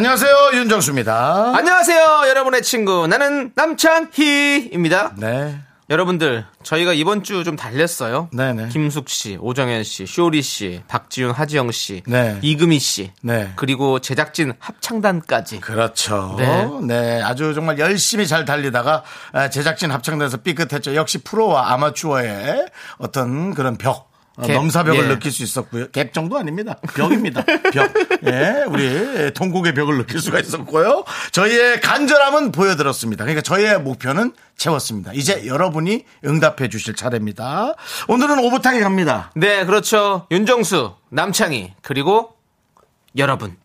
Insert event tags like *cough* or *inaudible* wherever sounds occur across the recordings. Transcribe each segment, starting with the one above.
안녕하세요 윤정수입니다. 안녕하세요, 여러분의 친구. 나는 남창희입니다. 네. 여러분들, 저희가 이번 주 좀 달렸어요. 네네. 김숙 씨, 오정현 씨, 쇼리 씨, 박지윤, 하지영 씨, 네. 이금희 씨, 네. 그리고 제작진 합창단까지. 그렇죠. 네. 네. 아주 정말 열심히 잘 달리다가 아, 제작진 합창단에서 삐끗했죠. 역시 프로와 아마추어의 어떤 그런 벽. 어, 갭. 넘사벽을 예. 느낄 수 있었고요. 갭 정도 아닙니다. 벽입니다. 벽. *laughs* 예, 우리 통곡의 벽을 느낄 수가 있었고요. 저희의 간절함은 보여드렸습니다. 그러니까 저희의 목표는 채웠습니다. 이제 여러분이 응답해 주실 차례입니다. 오늘은 오붓하게 갑니다. 네, 그렇죠. 윤정수, 남창희, 그리고 여러분.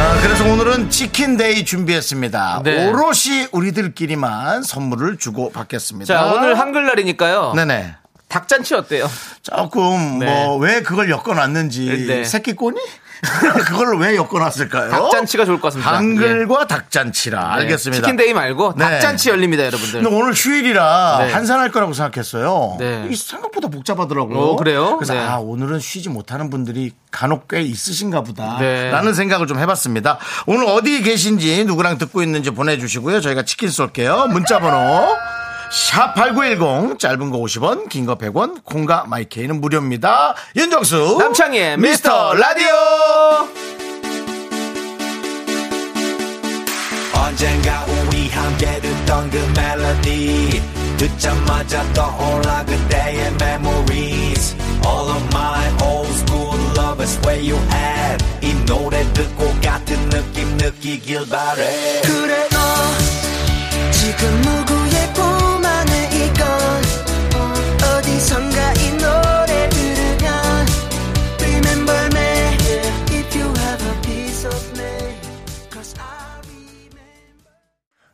아, 그래서 오늘은 치킨데이 준비했습니다. 네. 오롯이 우리들끼리만 선물을 주고 받겠습니다. 자, 오늘 한글날이니까요. 네네. 닭잔치 어때요? 조금 네. 뭐 왜 그걸 엮어놨는지 네. 새끼 꼬니? *laughs* 그걸 왜 엮어놨을까요? 닭잔치가 좋을 것 같습니다. 한글과 닭잔치라 네, 알겠습니다. 치킨데이 말고 네. 닭잔치 열립니다, 여러분들. 근데 오늘 휴일이라 네. 한산할 거라고 생각했어요. 네. 생각보다 복잡하더라고요. 어, 그래요? 그래서 네. 아 오늘은 쉬지 못하는 분들이 간혹 꽤 있으신가 보다. 네. 라는 생각을 좀 해봤습니다. 오늘 어디 계신지 누구랑 듣고 있는지 보내주시고요. 저희가 치킨 쏠게요. 문자번호 샵8910 짧은 거 50원 긴 거 100원 콩과 마이케이는 무료입니다. 윤정수 남창희의 미스터 라디오! 언젠가 우리 함께 듣던 그 멜로디 듣자마자 떠올라 그때의 memories All of my old school lovers where you at 이 노래 듣고 같은 느낌 느끼길 바래 그래 너 지금 누구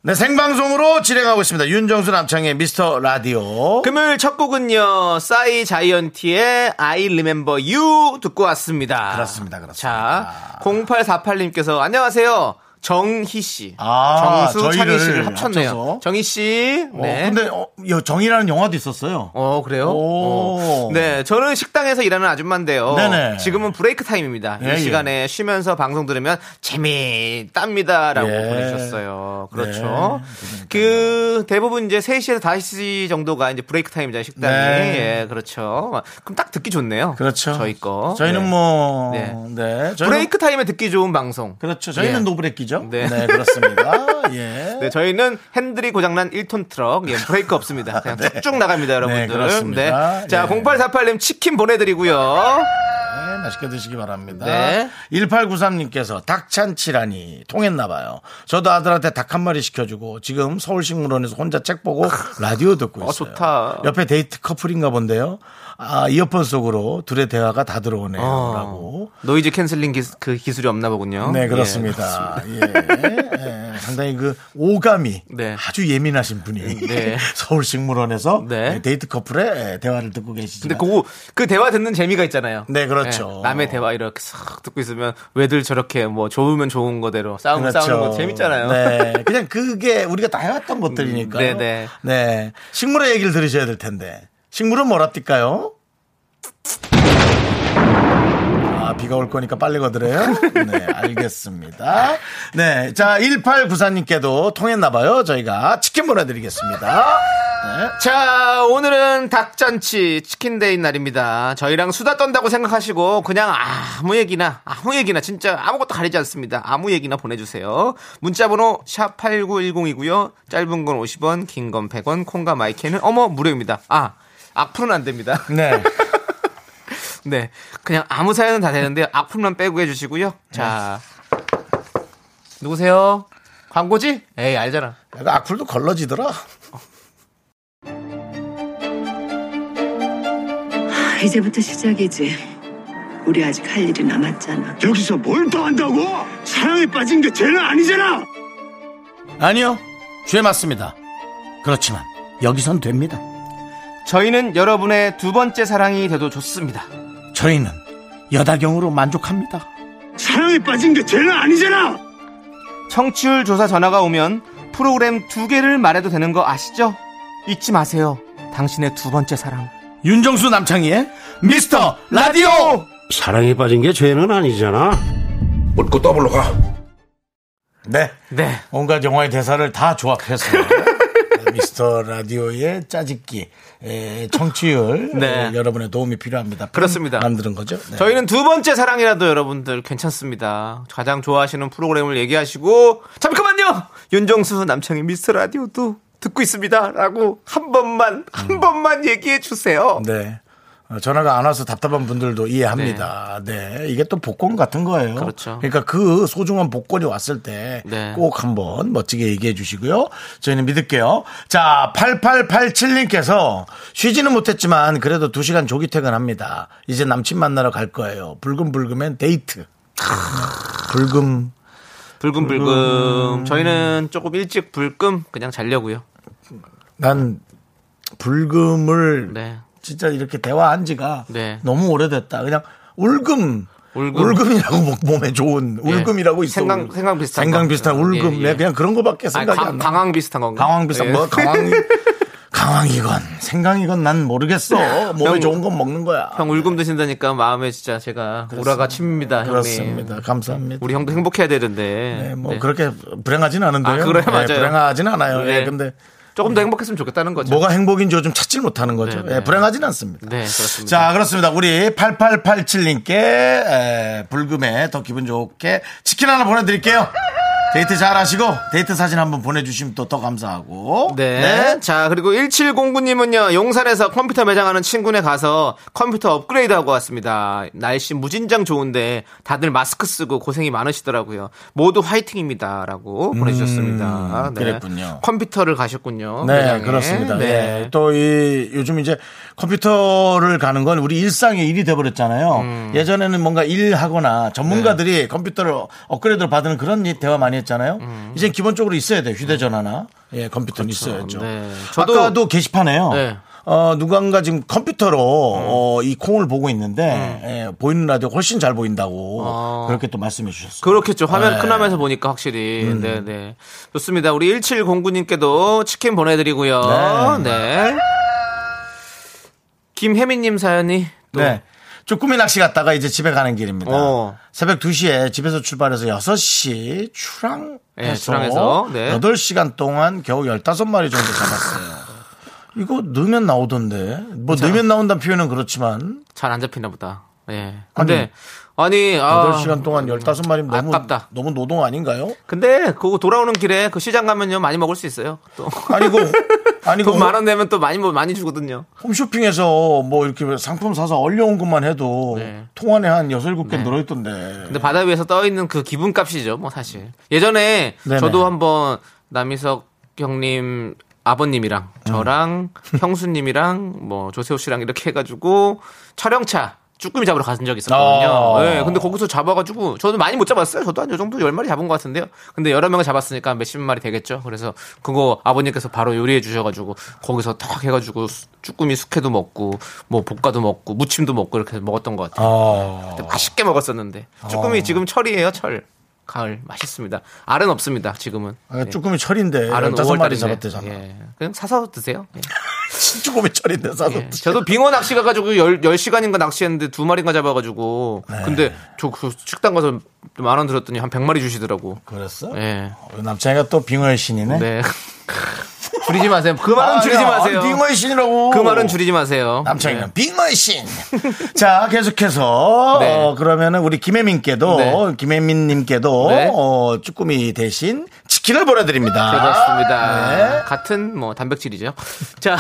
네 생방송으로 진행하고 있습니다. 윤정수 남창의 미스터 라디오 금요일 첫 곡은요, 싸이 자이언티의 I Remember You 듣고 왔습니다. 그렇습니다, 그렇습니다. 자, 0848님께서 안녕하세요. 정희 씨. 아, 정수 창희 씨를 합쳤네요. 합쳐서. 정희 씨. 어, 네. 근데 어, 여- 정이라는 영화도 있었어요. 어, 그래요? 오. 어. 네, 저는 식당에서 일하는 아줌마인데요. 네네. 지금은 브레이크 타임입니다. 예, 이 시간에 쉬면서 방송 들으면 재밌답니다라고 예. 보내주셨어요. 그렇죠. 네, 그 대부분 이제 3시에서 5시 정도가 이제 브레이크 타임이잖아요, 식당이. 네. 예, 그렇죠. 그럼 딱 듣기 좋네요. 그렇죠. 저희 거. 저희는 네. 뭐 네. 네. 저희는 브레이크 타임에 듣기 좋은 방송. 그렇죠. 저희는 예. 노브레이크죠. 네. 네. 그렇습니다. 예. *laughs* 네, 저희는 핸들이 고장난 1톤 트럭. 예, 브레이크 없습니다. 그냥 쭉쭉 나갑니다, 여러분들. 네, 그렇습니다. 자, 예. 0848님 치킨 보내드리고요. 네, 맛있게 드시기 바랍니다. 네. 1893님께서 닭잔치라니 통했나봐요. 저도 아들한테 닭 한 마리 시켜주고 지금 서울식물원에서 혼자 책 보고 라디오 듣고 있어요. 어, 좋다. 옆에 데이트 커플인가 본데요. 아, 이어폰 속으로 둘의 대화가 다 들어오네요. 어. 라고. noise canceling 기, 그 기술이 없나 보군요. 네, 예, 그렇습니다. 예, 예, 상당히 그 오감이 네. 아주 예민하신 분이 네. *laughs* 서울식물원에서 네. 데이트 커플의 대화를 듣고 계시지만 근데 그, 그 대화 듣는 재미가 있잖아요. 네, 그렇죠. 예, 남의 대화 이렇게 싹 듣고 있으면 왜들 저렇게 뭐 좋으면 좋은 거대로 싸우면 그렇죠. 싸우는 거 재밌잖아요. 네. 그냥 그게 우리가 다 해왔던 것들이니까요. 네, 네. 네. 식물의 얘기를 들으셔야 될 텐데. 식물은 뭐라 뛸까요? 아, 비가 올 거니까 빨리 거드려요? 네, 알겠습니다. 네. 자, 1894님께도 통했나봐요. 저희가 치킨 보내드리겠습니다. 네. 자, 오늘은 닭잔치 치킨데이 날입니다. 저희랑 수다 떤다고 생각하시고 그냥 아무 얘기나 아무 얘기나 진짜 아무것도 가리지 않습니다. 아무 얘기나 보내주세요. 문자번호 샵 #8910이고요. 짧은 건 50원, 긴 건 100원, 콩과 마이크는 어머 무료입니다. 아 악플은 안 됩니다. 네. *laughs* 네, 그냥 아무 사연은 다 되는데 악플만 빼고 해주시고요. 자, 누구세요? 광고지? 에이 알잖아. 약간 악플도 걸러지더라. 이제부터 시작이지. 우리 아직 할 일이 남았잖아. 여기서 뭘 더 한다고? 사랑에 빠진 게 죄는 아니잖아. 아니요. 죄 맞습니다. 그렇지만 여기선 됩니다. 저희는 여러분의 두 번째 사랑이 돼도 좋습니다. 저희는 여다경으로 만족합니다. 사랑에 빠진 게 죄는 아니잖아. 청취율 조사 전화가 오면 프로그램 두 개를 말해도 되는 거 아시죠? 잊지 마세요. 당신의 두 번째 사랑. 윤정수 남창희의 미스터 라디오! 사랑에 빠진 게 죄는 아니잖아. 묻고 더블로 가. 네. 네. 온갖 영화의 대사를 다 조합해서 *laughs* 미스터 라디오의 짜집기 에, 청취율 *laughs* 네. 에, 여러분의 도움이 필요합니다. 그렇습니다. 만드는 거죠. 네. 저희는 두 번째 사랑이라도 여러분들 괜찮습니다. 가장 좋아하시는 프로그램을 얘기하시고 잠깐만요. 윤정수 남창희 미스터 라디오도 듣고 있습니다라고 한 번만 한 번만 얘기해 주세요. 네. 어, 전화가 안 와서 답답한 분들도 이해합니다. 네. 이게 또 복권 같은 거예요. 그렇죠. 러니까 그 소중한 복권이 왔을 때꼭 네. 한번 멋지게 얘기해 주시고요. 저희는 믿을게요. 자, 8887님께서 쉬지는 못했지만 그래도 2시간 조기 퇴근합니다. 이제 남친 만나러 갈 거예요. 불금불금엔 데이트. 불금. 불금불금. 저희는 조금 일찍 불금 그냥 자려고요. 난 불금을 네. 진짜 이렇게 대화한 지가 네. 너무 오래됐다. 그냥 울금. 울금. 이라고 몸에 좋은 예. 울금이라고 있어. 생강- 생강 비슷한 생강 거. 비슷한 울금. 예, 예. 네, 그냥 그런 거밖에 아니, 생각이 강, 안 나. 강황 비슷한 건가? 강황 비슷한 예. 뭐 *laughs* 강황 강황이건 생강이건 난 모르겠어. 몸에 형, 좋은 건 먹는 거야. 형 울금 드신다니까 마음에 진짜 제가 울화가 칩니다, 형님. 그렇습니다. 감사합니다. 우리 형도 행복해야 되는데. 네, 뭐 네. 그렇게 불행하지는 않은데요. 아, 그래요? 네, 맞아요. 불행하지는 않아요. 네. 예, 근데 조금 더 행복했으면 좋겠다는 거죠. 뭐가 행복인지 요즘 찾질 못하는 거죠. 네, 네. 예, 불행하지는 않습니다. 네, 그렇습니다. 자, 그렇습니다. 우리 8887님께 불금에 더 기분 좋게 치킨 하나 보내드릴게요. 데이트 잘 하시고 데이트 사진 한번 보내주시면 또 더 감사하고. 네. 자, 그리고 1709님은요, 용산에서 컴퓨터 매장하는 친구네 가서 컴퓨터 업그레이드하고 왔습니다. 날씨 무진장 좋은데 다들 마스크 쓰고 고생이 많으시더라고요. 모두 화이팅입니다. 라고 보내주셨습니다. 네. 음, 그랬군요. 컴퓨터를 가셨군요. 네, 매장에. 그렇습니다. 네. 예. 또이 요즘 이제 컴퓨터를 가는 건 우리 일상의 일이 돼버렸잖아요. 음. 예전에는 뭔가 일하거나 전문가들이 컴퓨터를 업그레이드를 받는 그런 이 대화 많이 했잖아요. 이제 기본적으로 있어야 돼요. 휴대전화나 예, 컴퓨터는 있어야죠. 음. 네. 저도- 아까도 게시판에요. 네. 어, 누군가 지금 컴퓨터로 음. 어, 이 콩을 보고 있는데 예, 보이는 라디오 훨씬 잘 보인다고 어. 그렇게 또 말씀해 주셨어요. 그렇겠죠. 화면 네. 큰 화면에서 보니까 확실히. 네, 네. 좋습니다. 우리 1709님께도 치킨 보내드리고요. 네. 김혜민님 사연이 또 네. 쭈꾸미 낚시 갔다가 이제 집에 가는 길입니다. 어. 새벽 2시에 집에서 출발해서 6시 출항해서 네, 출항해서, 네. 8시간 동안 겨우 15마리 정도 잡았어요. 이거 넣으면 나오던데. 뭐 넣으면 나온다는 표현은 그렇지만 잘 안 잡히나 보다. 예. 근데 아니, 아, 8시간 동안 15마리면 너무 아깝다. 너무 노동 아닌가요? 근데 그거 돌아오는 길에 그 시장 가면요 많이 먹을 수 있어요. 또. 아니고 *laughs* 아니고 돈만 원 내면 또 많이 뭐 많이 주거든요. 홈쇼핑에서 뭐 이렇게 상품 사서 얼려온 것만 해도 네. 통 안에 한 6, 7개 들어있던데. 근데 바다 위에서 떠 있는 그 기분값이죠, 뭐 사실. 예전에 네네. 저도 한번 남희석 형님 아버님이랑 저랑 음. 형수님이랑 뭐 조세호 씨랑 이렇게 해가지고 촬영차 쭈꾸미 잡으러 간 적이 있었거든요. 아. 네, 근데 거기서 잡아가지고 저도 많이 못 잡았어요. 저도 한 요 정도 열 마리 잡은 것 같은데요. 근데 여러 명을 잡았으니까 몇십 마리 되겠죠. 그래서 그거 아버님께서 바로 요리해 주셔가지고 거기서 탁 해가지고 수- 쭈꾸미 숙회도 먹고 뭐 볶아도 먹고 무침도 먹고 이렇게 먹었던 것 같아요. 어. 그때 맛있게 먹었었는데 쭈꾸미 지금 철이에요 철 가을 맛있습니다 알은 없습니다 지금은 아, 쭈꾸미 철인데 알은 15마리 5월달인데 잡았대잖아. 예. 그냥 사서 드세요 예. *laughs* 쭈꾸미 철인데 사서 예. 저도 빙어 낚시 가가지고 열, 10시간인가 낚시했는데 두 마리인가 잡아가지고 네. 근데 저 그 식당 가서 만 원 들었더니 한 100마리 주시더라고 그랬어? 예. 우리 남창이가 또 빙어의 신이네. 네 *laughs* 줄이지 마세요 그 말은 줄이지 아니야, 마세요 빙어의 신이라고. 그 말은 줄이지 마세요 남창이는 네. 빙어의 신. *laughs* 자, 계속해서 네. 어, 그러면은 우리 김혜민께도 네. 김혜민님께도 네. 어, 쭈꾸미 대신 치킨을 보내드립니다. 그렇습니다. 네. 같은 뭐 단백질이죠. 자,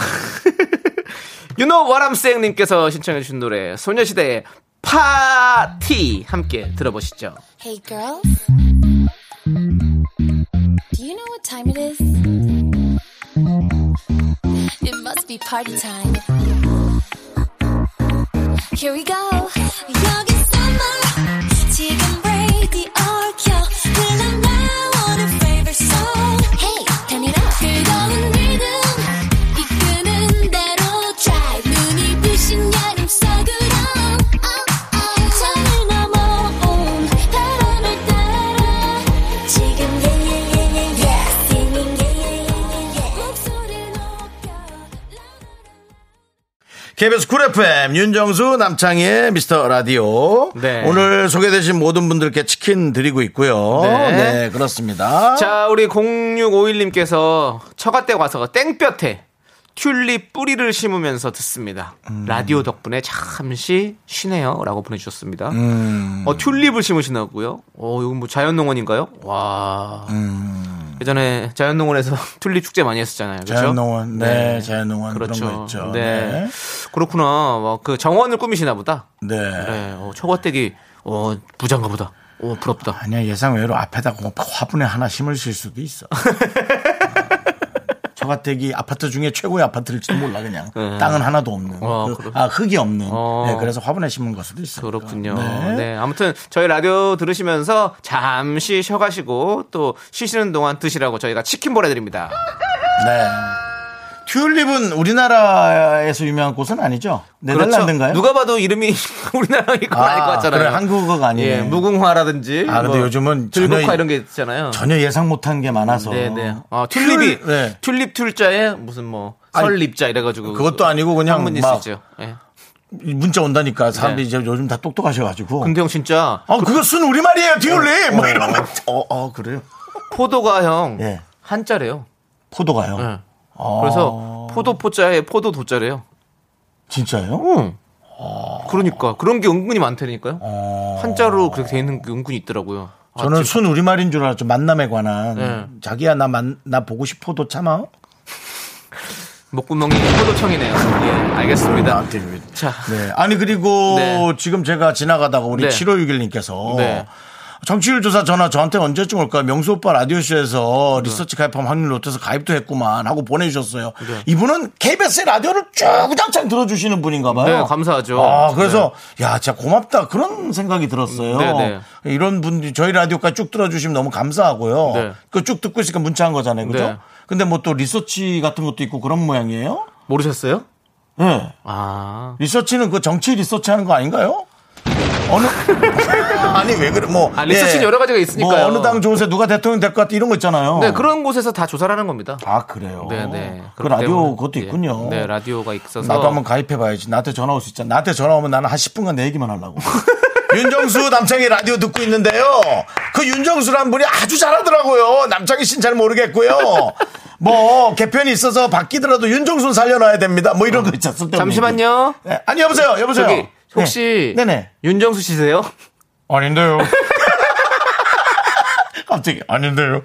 *laughs* 유노 와람생님께서 신청해주신 노래 소녀시대의 파티 함께 들어보시죠. Hey girls, do you know what time it is? It must be party time. Here we go. KBS 쿨 FM 윤정수 남창희의 미스터 라디오. 네. 오늘 소개되신 모든 분들께 치킨 드리고 있고요. 네. 네, 그렇습니다. 자, 우리 0651님께서 처가댁 와서 땡볕에 튤립 뿌리를 심으면서 듣습니다. 음. 라디오 덕분에 잠시 쉬네요. 라고 보내주셨습니다. 음. 어, 튤립을 심으신다고요? 어, 이건 뭐 자연농원인가요? 와. 음. 예전에 자연농원에서 *laughs* 튤립 축제 많이 했었잖아요. 그렇죠? 자연농원, 네, 자연농원 그렇죠. 그런 거 있죠. 네. 네. 그렇구나. 뭐, 그 정원을 꾸미시나 보다. 네. 네. 어, 처갓댁이, 어, 부장가 보다. 어, 부럽다. 아니야 예상 외로 앞에다 뭐 화분에 하나 심으실 수도 있어. *laughs* 저가택이 아파트 중에 최고의 아파트일지도 몰라 그냥 땅은 하나도 없는 어, 그- 아 흙이 없는 어. 네, 그래서 화분에 심은 걸 수도 있어요. 그렇군요. 네. 네. 아무튼 저희 라디오 들으시면서 잠시 쉬어가시고 또 쉬시는 동안 드시라고 저희가 치킨 보내드립니다. 네. 튤립은 우리나라에서 유명한 곳은 아니죠? 네덜란드인가요? 그렇죠. 누가 봐도 이름이 *laughs* 우리나라 이거 아, 아닐 것 같잖아요. 그래, 한국어가 아니네. 예, 무궁화라든지. 아, 근데 요즘은 들국화 이런 게 있잖아요. 전혀 예상 못한 게 많아서. 네네. 아, 튤립이 튤- 네. 튤립 툴자에 무슨 뭐 설립자 이래가지고 그것도 아니고 그냥 막 쓰죠. 예. 문자 온다니까 사람들이 네. 이제 요즘 다 똑똑하셔가지고. 근데 형 진짜 어, 그거 순 우리 말이에요, 튤립! 뭐 이런 거. 어, 어, 그래요? 포도가 형 예. 한자래요. 포도가요. 예. 어. 그래서 포도 포자에 포도 도자래요. 진짜요? 응. 그러니까 그런 게 은근히 많다니까요. 어. 한자로 그렇게 돼 있는 게 은근히 있더라고요. 아, 저는 지금 순 우리말인 줄 알았죠. 만남에 관한. 네. 자기야, 나 만, 나 보고 싶어도 참아. 목구멍이 포도청이네요. 예, 알겠습니다. 왜- 자, 네. 아니, 그리고 네. 지금 제가 지나가다가 우리 네. 7561님께서 네. 정치율 조사 전화 저한테 언제쯤 올까요? 명수 오빠 라디오쇼에서 리서치 가입하면 확률 높아서 가입도 했구만 하고 보내주셨어요. 네. 이분은 KBS 라디오를 쭉 장창 들어주시는 분인가 봐요. 네, 감사하죠. 아, 그래서 야, 진짜 고맙다 그런 생각이 들었어요. 네, 네. 이런 분들이 저희 라디오까지 쭉 들어주시면 너무 감사하고요. 네. 그쭉 듣고 있으니까 문자한 거잖아요, 그죠? 네. 근데 뭐 또 리서치 같은 것도 있고 그런 모양이에요. 모르셨어요? 네. 아, 리서치는 그 정치 리서치 하는 거 아닌가요? 어느 *laughs* 아니 왜 그래 뭐 아, 리서치는 여러 가지가 있으니까요. 뭐 어느 당 좋으세 누가 대통령 될 것 같아 이런 거 있잖아요. 네 그런 곳에서 다 조사를 하는 겁니다. 아 그래요. 네, 네. 그 라디오 그것도 예. 있군요. 네, 라디오가 있어서 나도 한번 가입해봐야지. 나한테 전화 올 수 있잖아. 나한테 전화 오면 나는 한 10분간 내 얘기만 하려고. *laughs* 윤정수 남창희 라디오 듣고 있는데요. 그 윤정수란 분이 아주 잘하더라고요. 남창희 씨는 잘 모르겠고요. 뭐 개편이 있어서 바뀌더라도 윤정수는 살려놔야 됩니다. 뭐 이런 거 있잖아. 쓸데없는 잠시만요. 네. 아니 여보세요. 여보세요. 저기 혹시 네. 네네. 윤정수 씨세요? 아닌데요. *laughs* 갑자기 아닌데요.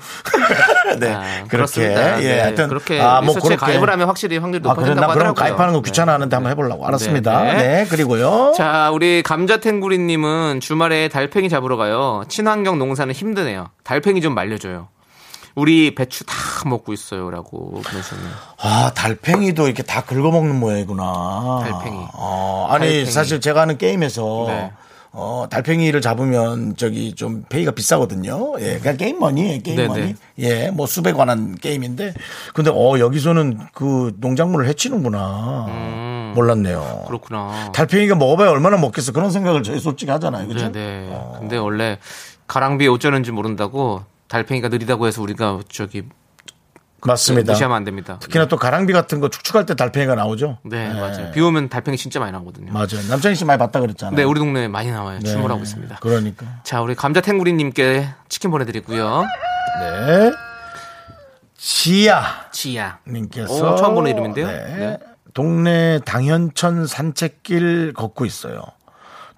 네, 아, 그렇게 그렇습니다. 예, 네, 하여튼 그렇게 아, 뭐 그렇게 가입을 하면 확실히 확률이 아, 높아진다고 나 그럼 하더라고요. 가입하는 거 네. 귀찮아하는데 한번 해보려고 알았습니다. 네, 네, 네. 그리고요. 자, 우리 감자탱구리님은 주말에 달팽이 잡으러 가요. 친환경 농사는 힘드네요. 달팽이 좀 말려줘요. 우리 배추 다 먹고 있어요라고 보내셨네요. 아 달팽이도 이렇게 다 긁어먹는 모양이구나. 달팽이. 어, 아니 달팽이. 사실 제가 하는 게임에서 네. 어, 달팽이를 잡으면 저기 좀 페이가 비싸거든요. 예, 그냥 게임 머니예요, 게임 네네. 머니. 예, 뭐 수백 원한 게임인데, 근데 어 여기서는 그 농작물을 해치는구나. 몰랐네요. 음. 그렇구나. 달팽이가 먹어봐야 얼마나 먹겠어 그런 생각을 저희 솔직히 하잖아요, 그죠? 네, 네. 근데 원래 가랑비에 어쩌는지 모른다고 달팽이가 느리다고 해서 우리가 저기 맞습니다. 무시하면 안 됩니다. 특히나 또 가랑비 같은 거 축축할 때 달팽이가 나오죠. 네, 맞아요. 비 오면 달팽이 진짜 많이 나오거든요. 맞아요. 남창희 씨 많이 봤다 그랬잖아요. 네, 우리 동네에 많이 나와요. 네. 출몰하고 있습니다. 그러니까. 자, 우리 감자탱구리님께 치킨 보내드리고요. 네. 지야 지야. 님께서 오, 처음 보는 이름인데요. 네. 네. 동네 당현천 산책길 걷고 있어요.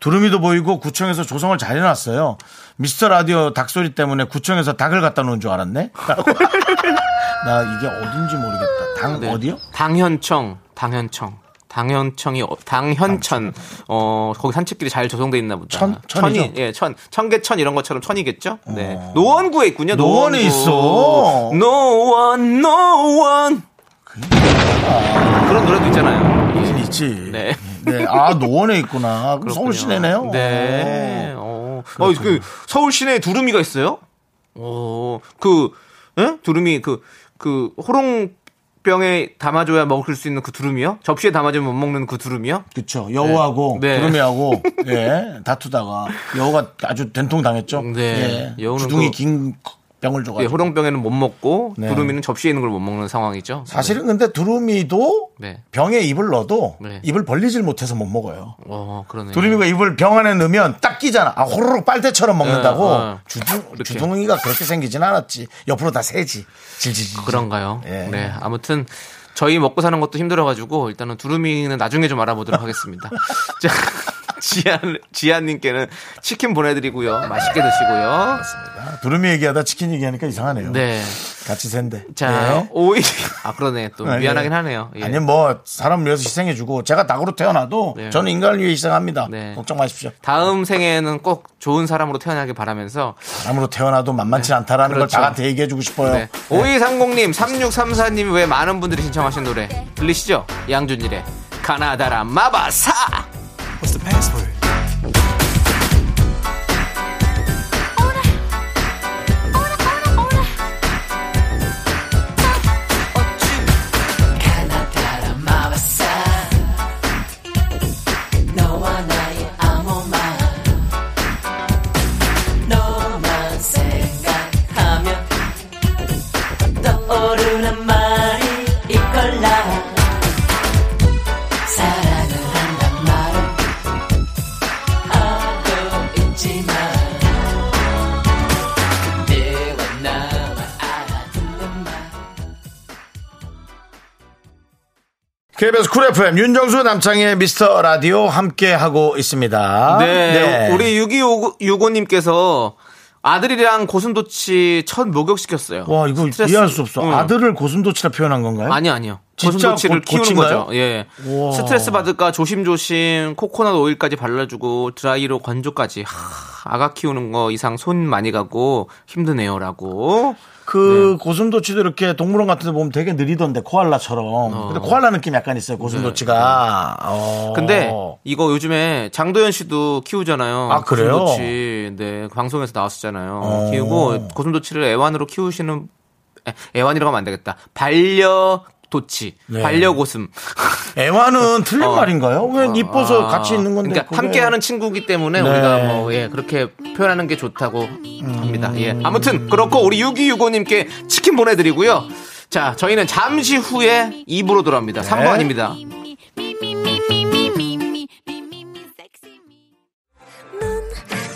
두루미도 보이고 구청에서 조성을 잘 해놨어요. 미스터 라디오 닭소리 때문에 구청에서 닭을 갖다 놓은 줄 알았네. *laughs* 나 이게 어딘지 모르겠다. 당 네. 어디요? 당현청, 당현청. 당현청이 어, 당현천 어 거기 산책길이 잘 조성돼 있나 보다. 천? 천이죠? 천이 예, 천 청계천 이런 것처럼 천이겠죠? 네. 노원구에 있군요. 노원에 노원구. 있어. 노원 노원. 그런 노래도 있잖아요. 있긴 있지. 네. 네. 아 노원에 있구나. 그럼 서울 시내네요. 네. 어. 어, 그 서울 시내에 두루미가 있어요? 어. 그 예? 두루미 그 그 호롱 병에 담아줘야 먹을 수 있는 그 두루미요? 접시에 담아주면 못 먹는 그 두루미요? 그쵸. 여우하고 네. 두루미하고 *laughs* 예 다투다가 여우가 아주 된통 당했죠. 네. 예. 여우는 주둥이 그- 긴 병을 예, 줘가지고. 호롱병에는 못 먹고 네. 두루미는 접시에 있는 걸 못 먹는 상황이죠. 사실은 근데 두루미도 네. 병에 입을 넣어도 네. 입을 벌리질 못해서 못 먹어요. 어, 그러네. 두루미가 입을 병 안에 넣으면 딱 끼잖아. 아, 호로록 빨대처럼 먹는다고. 네, 어. 주둥. 주둥 이가 그렇게 생기진 않았지. 옆으로 다 새지. 질질질. 그런가요? 예. 네. 아무튼 저희 먹고 사는 것도 힘들어가지고 일단은 두루미는 나중에 좀 알아보도록 하겠습니다. *laughs* 자, 지한 지한님께는 치킨 보내드리고요. 맛있게 드시고요. 두루미 얘기하다 치킨 얘기하니까 이상하네요. 네. 같이 샌데. 자, 예. 오이 *laughs* 아 그러네 또 아, 미안하긴 예. 하네요. 예. 아니 뭐 사람 위해서 희생해주고 제가 닭으로 태어나도 네. 저는 인간을 위해 희생합니다. 네. 걱정 마십시오. 다음 생에는 꼭 좋은 사람으로 태어나길 바라면서 사람으로 태어나도 만만치 않다라는 그렇죠. 걸 다한테 얘기해주고 싶어요. 네. 5230님, 3634님이 왜 많은 분들이 신청하신 노래 들리시죠? 양준일의 가나다라 마바사. What's the password? KBS 쿨 FM 윤정수 남창희의 미스터 라디오 함께 하고 있습니다. 네. 우리 6265님께서 아들이랑 고슴도치 첫 목욕시켰어요. 와 이거 스트레스- 이해할 수 없어. 응. 아들을 고슴도치라 표현한 건가요? 아니 아니요. 고슴도치를 고- 키우는 고친가요? 거죠. 예. 우와. 스트레스 받을까 조심조심 코코넛 오일까지 발라주고 드라이로 건조까지. 하, 아가 키우는 거 이상 손 많이 가고 힘드네요라고. 그 고슴도치도 이렇게 동물원 같은 데 보면 되게 느리던데 코알라처럼. 근데 코알라 느낌 약간 있어요 고슴도치가. 어. 근데 이거 요즘에 장도연 씨도 키우잖아요. 아, 그래요? 고슴도치. 네, 방송에서 나왔었잖아요. 어. 키우고 고슴도치를 애완으로 키우시는 애- 애완이라고 하면 안 되겠다. 반려 도치, 네. 반려 고슴. 애완은 *laughs* 틀린 어. 말인가요? 왜 이뻐서 같이 있는 건데. 그러니까 그게- 함께하는 친구기 때문에 네. 우리가 뭐 예, 그렇게 표현하는 게 좋다고 음. 합니다. 예. 아무튼 그렇고 우리 6265님께 치킨 보내드리고요. 자, 저희는 잠시 후에 2부로 돌아옵니다. 네. 3부 아닙니다.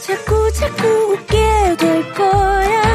자꾸 자꾸 웃게 될 거야.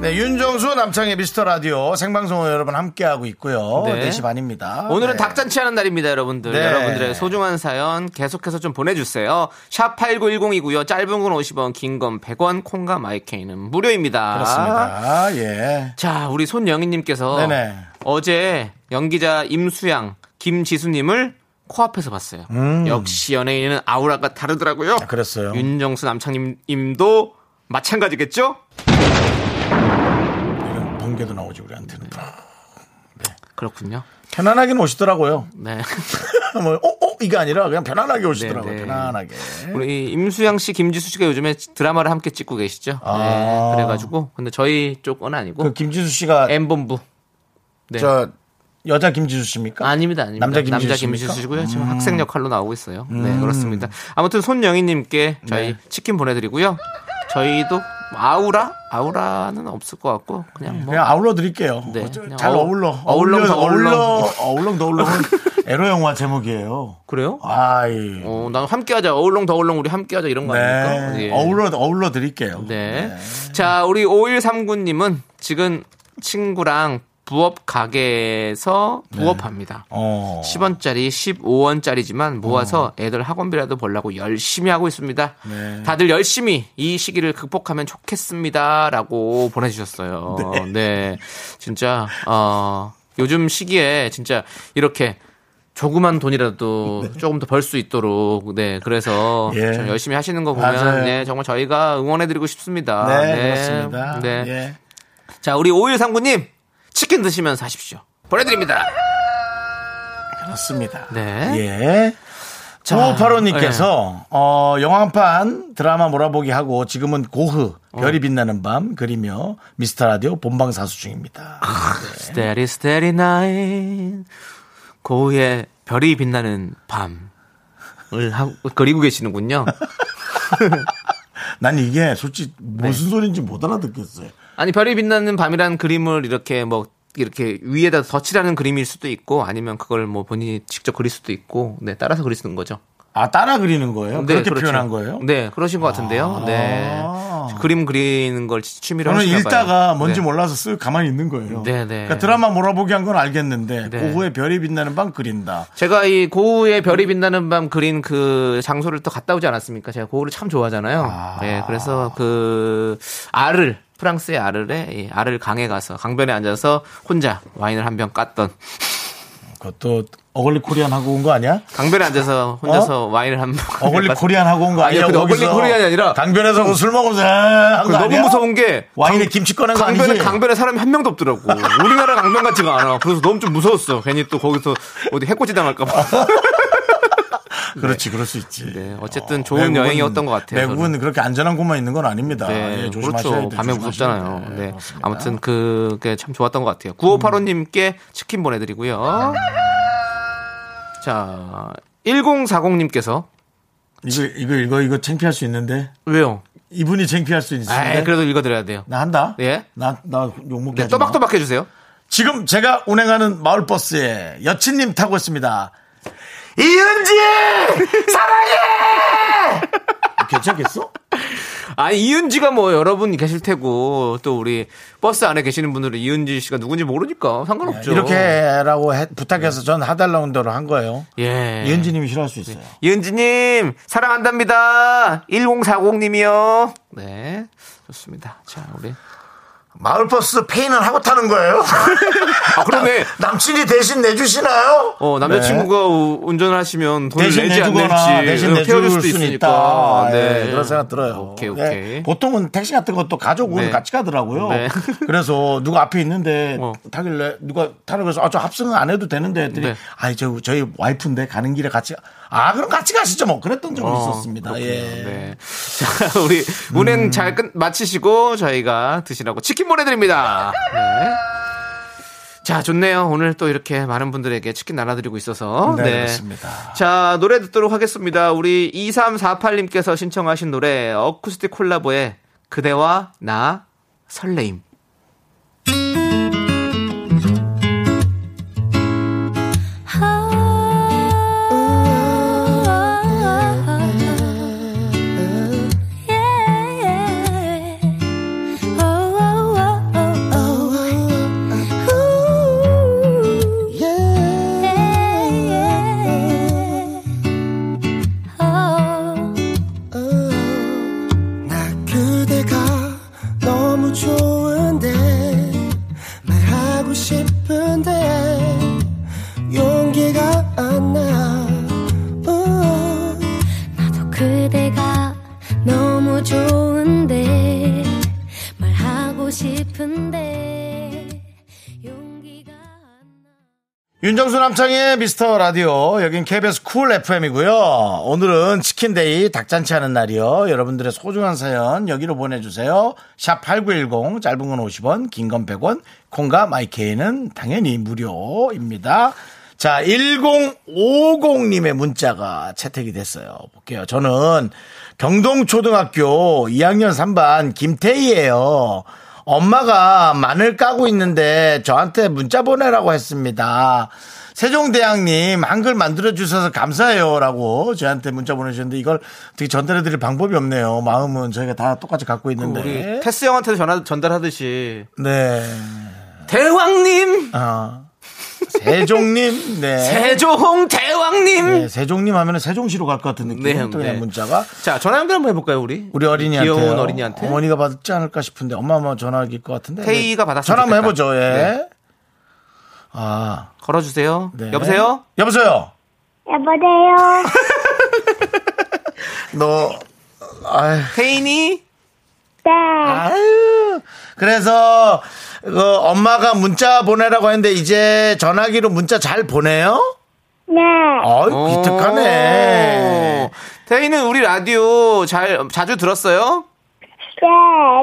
네, 윤정수 남창의 미스터 라디오 생방송을 여러분 함께하고 있고요. 네. 4시 반입니다. 오늘은 네. 닭잔치 하는 날입니다, 여러분들. 네. 여러분들의 소중한 사연 계속해서 좀 보내주세요. 샵 8910이고요. 짧은 건 50원, 긴 건 100원, 콩과 마이케이는 무료입니다. 그렇습니다. 예. 자, 우리 손영희님께서 네네. 어제 연기자 임수양, 김지수님을 코앞에서 봤어요. 역시 연예인은 아우라가 다르더라고요. 음. 아, 그랬어요. 윤정수 남창님도 마찬가지겠죠? 번개도 나오지 우리한테는. 그렇군요. 편안하긴 오시더라고요. 네. *laughs* 뭐, 어, 어, 이게 아니라 그냥 편안하게 오시더라고요. 네, 네. 편안하게. 우리 임수양 씨, 김지수 씨가 요즘에 드라마를 함께 찍고 계시죠. 아. 네. 그래가지고 근데 저희 쪽은 아니고 그 김지수 씨가 M본부. 네. 저 여자 김지수 씨입니까? 아닙니다, 아닙니다. 남자 김지수 남자? 김지수 씨고요. 지금 학생 역할로 나오고 있어요. 네, 그렇습니다. 아무튼 손영희님께 저희 네. 치킨 보내드리고요. 저희도 아우라? 아우라는 없을 것 같고 그냥 뭐 그냥 아울러 드릴게요. 네, 그냥 잘 어- 어울러. 어울렁 더 어울러. 어울렁. 어울렁 더 어울렁은 *laughs* 에로 영화 제목이에요. 그래요? 아이. 어, 난 함께하자. 어울렁 더 어울렁 우리 함께하자 이런 거 아닙니까? 네. 예. 어울러, 어울러 드릴게요. 네. 자, 우리 5139님은 지금 친구랑 부업 가게에서 부업합니다. 어. 10원짜리, 15원짜리지만 모아서 애들 학원비라도 벌라고 열심히 하고 있습니다. 네. 다들 열심히 이 시기를 극복하면 좋겠습니다. 라고 보내주셨어요. 네. 진짜, 어, 요즘 시기에 진짜 이렇게 조그만 돈이라도 조금 더 벌 수 있도록, 네. 그래서 예. 좀 열심히 하시는 거 보면, 맞아요. 네. 정말 저희가 응원해드리고 싶습니다. 네, 그렇습니다. 네. 예. 자, 우리 5139님, 치킨 드시면서 하십시오. 보내드립니다. 그렇습니다. 네. 예. 자, 9585님께서 어, 영화 한 편 드라마 몰아보기 하고 지금은 고흐 별이 빛나는 밤 그리며 미스터 라디오 본방 사수 중입니다. Starry starry night 고흐의 별이 빛나는 밤을 하고 그리고 계시는군요. *laughs* 난 이게 솔직히 무슨 소리인지 못 알아듣겠어요. 아니 별이 빛나는 밤이라는 그림을 이렇게 뭐 이렇게 위에다 덧칠하는 그림일 수도 있고 아니면 그걸 뭐 본인이 직접 그릴 수도 있고 네 따라서 그리는 거죠. 아 따라 그리는 거예요? 네, 그렇게 그렇죠. 표현한 거예요? 네, 그러신 것 같은데요. 네. 그림 그리는 걸 취미로 저는 하시나 봐요. 읽다가 뭔지 네. 몰라서 쓱 가만히 있는 거예요. 네, 네. 그러니까 드라마 몰아보기 한 건 알겠는데 네. 고흐의 별이 빛나는 밤 그린다. 제가 이 고우의 별이 빛나는 밤 그린 그 장소를 또 갔다 오지 않았습니까? 제가 고우를 참 좋아하잖아요. 네, 그래서 그 알을 프랑스의 아르에 이 아를 강에 가서 강변에 앉아서 혼자 와인을 한 병 깠던 그것도 Ugly Korean 하고 온 거 아니야? 강변에 앉아서 혼자서 와인을 한 병. Ugly Korean 하고 온 거 아니야? 근데 Ugly Korean이 아니라 강변에서 먹으면서 한거 그 너무 아니야? 무서운 게 와인에 강- 김치 꺼낸 거 강변에 아니지? 강변에 사람이 한 명도 없더라고. 우리나라 강변 같지가 않아. 그래서 너무 좀 무서웠어. 괜히 또 거기서 어디 해코지 당할까 봐. *laughs* 그렇지, 그럴 수 있지. 네, 어쨌든 좋은 여행이었던 것 같아요. 외국은 그렇게 안전한 곳만 있는 건 아닙니다. 네, 예, 그렇죠. 돼요. 밤에 무섭잖아요. 네. 그렇습니다. 아무튼 그게 참 좋았던 것 같아요. 9585님께 치킨 보내드리고요. 자, 1040님께서 이거 이거 이거 이거 창피할 수 있는데 왜요? 이분이 창피할 수 아, 있는데 그래도 읽어드려야 돼요. 나 한다. 예? 나나 욕먹게 네. 또박또박 해주세요. 지금 제가 운행하는 마을버스에 여친님 타고 있습니다. 이은지 *laughs* 사랑해. 괜찮겠어? 아니 이은지가 뭐 여러분 계실 테고 또 우리 버스 안에 계시는 분들은 이은지 씨가 누군지 모르니까 상관없죠. 이렇게라고 해- 부탁해서 전 하달라는 대로 한 거예요. 예. 이은지 님이 싫어할 수 있어요. 이은지 님 사랑한답니다. 1040 님이요. 네 좋습니다. 자 우리 마을버스 페인을 하고 타는 거예요? 아 그러네. *laughs* 남친이 대신 내주시나요? 어 남자친구가 우- 운전을 하시면 돈을 대신 내지 내주거나 대신 태워줄 내줄 수도 있으니까. 있다. 네, 그런 생각 들어요. 오케이 네, 오케이. 보통은 택시 같은 것도 가족은 네. 같이 가더라고요. 네. *laughs* 그래서 누가 앞에 있는데 어. 타길래 누가 타라 그래서 아, 저 합승은 안 해도 되는데 했더니 네. 아이 저 저희 와이프인데 가는 길에 같이 아 그럼 같이 가시죠 뭐 그랬던 적은 어, 있었습니다. 그렇군요. 예. 네. *laughs* 자, 우리 운행 음. 잘 끝, 마치시고 저희가 드시라고 치킨 보내드립니다. 네. 자, 좋네요. 오늘 또 이렇게 많은 분들에게 치킨 나눠드리고 있어서. 네, 그렇습니다. 자, 노래 듣도록 하겠습니다. 우리 2348님께서 신청하신 노래, 어쿠스틱 콜라보의 그대와 나 설레임. 윤정수 남창희의 미스터 라디오 여긴 KBS 쿨 FM이고요. 오늘은 치킨 day 닭잔치 하는 날이요. 여러분들의 소중한 사연 여기로 보내주세요. 샵 8910 짧은 건 50원 긴 건 100원 콩과 my K는 당연히 무료입니다. 자 1050님의 문자가 채택이 됐어요. 볼게요. 저는 경동초등학교 2학년 3반 김태희예요. 엄마가 마늘 까고 있는데 저한테 문자 보내라고 했습니다. 세종대왕님 한글 만들어 주셔서 감사해요라고 저한테 문자 보내주셨는데 이걸 어떻게 전달해 드릴 방법이 없네요. 마음은 저희가 다 똑같이 갖고 있는데. 우리 테스 형한테 전화, 전달하듯이. 네. 대왕님! 아. 세종님, 네. 세종 대왕님! 네, 세종님 하면 세종시로 갈 것 같은 느낌. 네, 또 네. 문자가. 자, 전화 연결 한번 해볼까요, 우리? 우리 어린이한테. 귀여운 어린이한테. 어머니가 받지 않을까 싶은데 엄마 한번 전화할 것 같은데. 태희가 네. 받았으면 전화 한번. 해보죠, 예. 네. 아. 걸어주세요. 네. 여보세요? 여보세요? 여보세요. *laughs* 너, 아유. 태인이? 네. 아유. 그래서, 그, 엄마가 문자 보내라고 했는데, 이제 전화기로 문자 잘 보내요? 네. 아유, 기특하네. 오. 태희는 우리 라디오 잘 자주 들었어요? 네,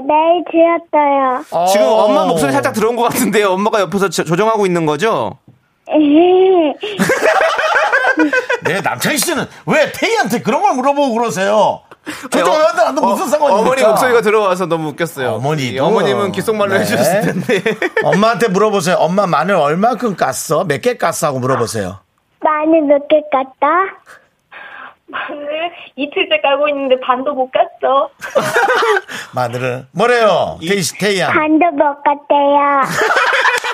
매일 들었어요. 지금 어. 엄마 목소리 살짝 들어온 것 같은데요. 엄마가 옆에서 조- 조정하고 있는 거죠? 네, 남창희 씨는 왜 태희한테 그런 걸 물어보고 그러세요? 조정하는데 나도 무슨 상관입니까? 어머니 목소리가 들어와서 너무 웃겼어요. 어머니도. 이 어머님은 귓속말로 네. 해주셨을 텐데. *laughs* 엄마한테 물어보세요. 엄마 마늘 얼마큼 깠어? 몇 개 깠어? 하고 물어보세요. 마늘 몇 개 깠다? 마늘 이틀째 깔고 있는데 반도 못 깠어. *laughs* 마늘을. 뭐래요? 태희 씨, 태희 양. 반도 못 깠대요. *laughs*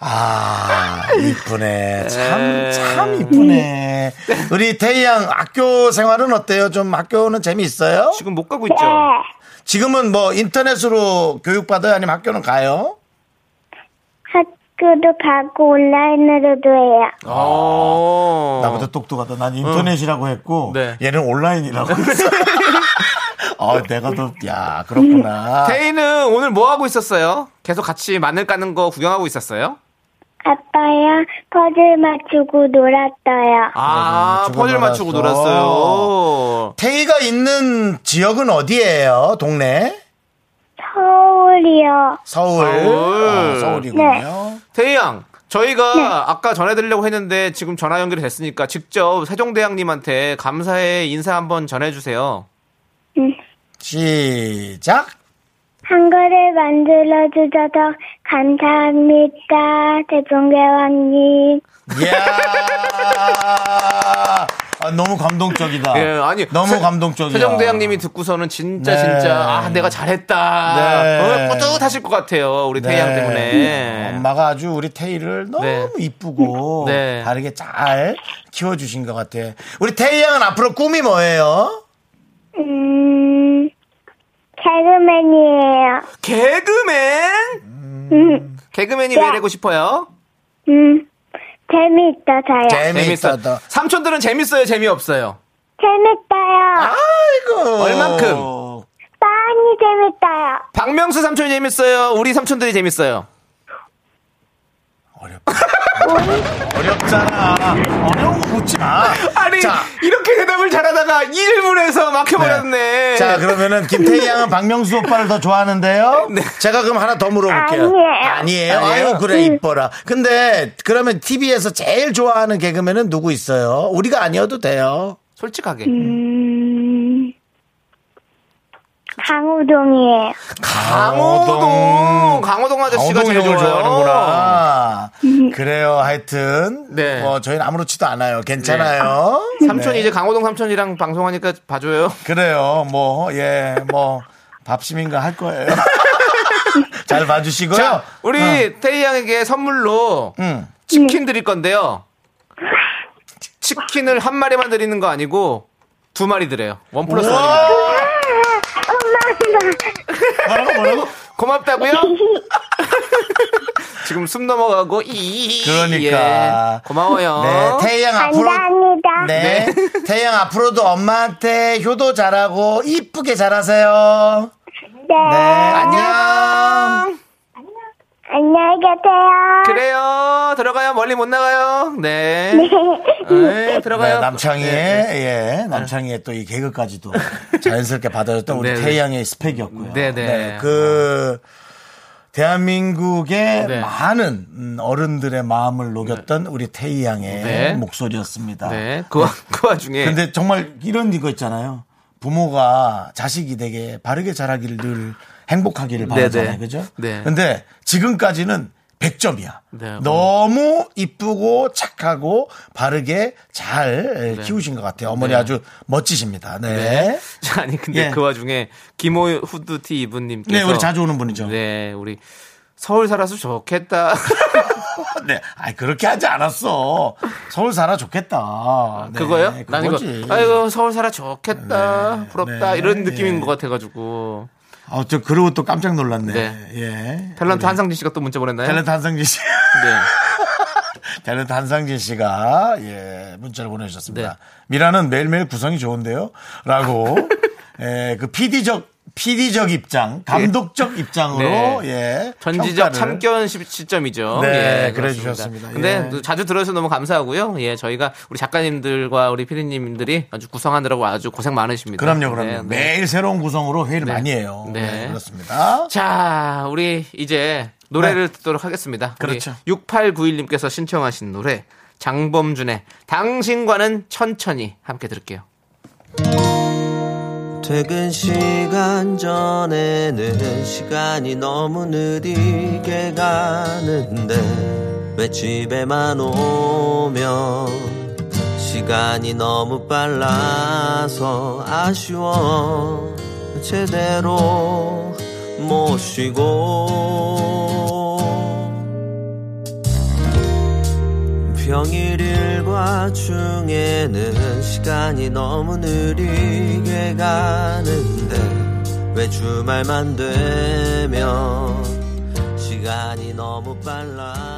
아, 이쁘네. 참, 참 이쁘네. 우리 태희 양 학교 생활은 어때요? 좀 학교는 재미있어요? 지금 못 가고 네. 있죠? 지금은 뭐 인터넷으로 교육받아요? 아니면 학교는 가요? 학교도 가고 온라인으로도 해요. 어. 나보다 똑똑하다. 난 인터넷이라고 했고, 네. 얘는 온라인이라고 *laughs* 했어. 아, 내가 더, 야, 그렇구나. 태희는 오늘 뭐 하고 있었어요? 계속 같이 마늘 까는 거 구경하고 있었어요? 아빠야 퍼즐 맞추고 놀았어요. 아, 맞추고 퍼즐 맞추고 놀았어. 놀았어요. 태희가 있는 지역은 어디예요? 동네? 서울이요. 서울. 서울. 아, 서울이군요. 태희 양, 저희가 네. 아까 전해드리려고 했는데 지금 전화 연결이 됐으니까 직접 세종대왕님한테 감사의 인사 한번 전해주세요. 시작. 한글을 만들어 주셔서 감사합니다. 대종대왕님. 이야. 아, 너무 감동적이다. 예, 아니 너무 세- 감동적이야. 세종대왕님이 듣고서는 진짜 네. 진짜 아 내가 잘했다. 네. 어, 뿌듯하실 것 같아요. 우리 태희 양 때문에. 엄마가 아주 우리 태희를 너무 네. 이쁘고 네. 바르게 잘 키워주신 것 같아. 우리 태희 양은 앞으로 꿈이 뭐예요? 음, 개그맨이에요. 개그맨? 음, 개그맨이 왜 되고 싶어요? 음, 재미있어서요. 재미있어도. 삼촌들은 재밌어요, 재미없어요? 재밌어요. 아이고. 얼만큼? 많이 재밌어요. 박명수 삼촌이 재밌어요? 우리 삼촌들이 재밌어요? 어렵 잖아. 어려운 거 묻지 마. 아니, 자. 이렇게 대답을 잘하다가 1문에서 막혀버렸네. 자, 그러면은 김태희 양은 박명수 오빠를 더 좋아하는데요? 네. 제가 그럼 하나 더 물어볼게요. 아니에요. 아니에요? 아니에요? 아유, 그래, 이뻐라. 근데 그러면 TV에서 제일 좋아하는 개그맨은 누구 있어요? 우리가 아니어도 돼요. 솔직하게. 음, 강호동이에요. 강호동. 강호동 아저씨가 제일 좋아요. 좋아하는구나. 그래요, 하여튼. 네. 뭐, 저희는 아무렇지도 않아요. 괜찮아요. 삼촌이 네. 이제 강호동 삼촌이랑 방송하니까 봐줘요. 그래요, 뭐, 예, 뭐, 밥심인가 할 거예요. *laughs* 잘 봐주시고요. 자, 우리 태희 양에게 선물로 응. 치킨 드릴 건데요. 치킨을 한 마리만 드리는 거 아니고 두 마리 드려요. 원 플러스 원입니다. 뭐라고, 뭐라고? 고맙다고요? *laughs* 지금 숨 넘어가고 이 그러니까. 예. 고마워요. 네, 태양 앞으로. 감사합니다. 네. *laughs* 태양 앞으로도 엄마한테 효도 잘하고 이쁘게 잘하세요. 네. 네. 안녕. 안녕히 계세요. 그래요. 들어가요. 멀리 못 나가요. 네. 네, 들어가요. 네, 남창희의, 네. 예, 남창희의 또 이 개그까지도 *laughs* 자연스럽게 받아줬던 우리 네, 네. 태양의 스펙이었고요. 네, 네. 그, 대한민국의 네. 많은 음, 어른들의 마음을 녹였던 우리 태희 양의 네. 목소리였습니다. 네. 그, 와- 그 와중에. 근데 정말 이런 이거 있잖아요. 부모가 자식이 되게 바르게 자라기를 늘 행복하기를 네, 바라잖아요. 네. 그죠? 네. 근데 지금까지는 100점이야. 네, 뭐. 너무 이쁘고 착하고 바르게 잘 키우신 것 같아요. 어머니 네. 아주 멋지십니다. 네. 네. 네. *laughs* 자, 아니, 근데 예. 그 와중에 김호 후드티 이분님께서. 네, 우리 자주 오는 분이죠. 네. 네, 우리 서울 살아서 좋겠다. *laughs* 아이, 그렇게 하지 않았어. 서울 살아 좋겠다. 네, 그거요? 난 이거. 아이고, 서울 살아 좋겠다. 부럽다. 네. 이런 느낌인 예. 것 같아가지고. 아, 저 그러고 또 깜짝 놀랐네. 네. 예. 탤런트 한상진 씨가 또 문자 보냈나요? 탤런트 한상진 씨. 네. *laughs* 탤런트 한상진 씨가 예 문자를 보내주셨습니다. 네. 미라는 매일매일 구성이 좋은데요. 라고 *laughs* 예, 그 PD적 PD적 입장, 감독적 입장으로 네. 예. 전지적 평가를. 참견 시- 시점이죠. 네, 예, 그래. 주셨습니다. 근데 예. 또 자주 들어주셔서 너무 감사하고요. 예, 저희가 우리 작가님들과 우리 피디님들이 아주 구성하느라고 아주 고생 많으십니다. 그럼요, 그럼요. 네, 네. 매일 새로운 구성으로 회의를 네. 많이 해요. 네. 네. 그렇습니다. 자, 우리 이제 노래를 듣도록 하겠습니다. 네. 그렇죠. 6891님께서 신청하신 노래 장범준의 당신과는 천천히 함께 들을게요. 퇴근 시간 전에는 시간이 너무 느리게 가는데 왜 집에만 오면 시간이 너무 빨라서 아쉬워. 제대로 못 쉬고 평일 일과 중에는 시간이 너무 느리게 가는데 왜 주말만 되면 시간이 너무 빨라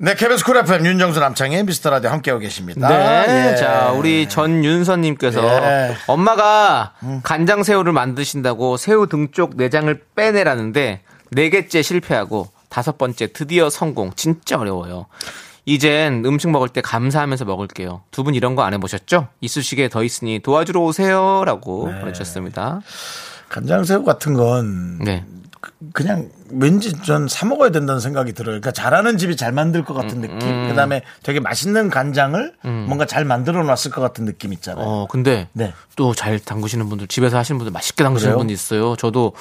네 KBS 쿨 FM 윤정수 남창희 미스터 라디오 함께하고 계십니다 네. 예. 자, 우리 전윤서님께서 예. 엄마가 간장 새우를 만드신다고 새우 등 쪽 내장을 빼내라는데 네 개째 실패하고 다섯 번째 드디어 성공. 진짜 어려워요. 이젠 음식 먹을 때 감사하면서 먹을게요. 두 분 이런 거 안 해보셨죠? 이쑤시개 더 있으니 도와주러 오세요 라고 네. 보내주셨습니다. 간장새우 같은 건 네. 그냥 왠지 전 사 먹어야 된다는 생각이 들어요. 그러니까 잘하는 집이 잘 만들 것 같은 음, 느낌. 그다음에 되게 맛있는 간장을 뭔가 잘 만들어 놨을 것 같은 느낌 있잖아요. 어, 근데 네. 또 잘 담그시는 분들, 집에서 하시는 분들 맛있게 담그시는? 분이 있어요. 저도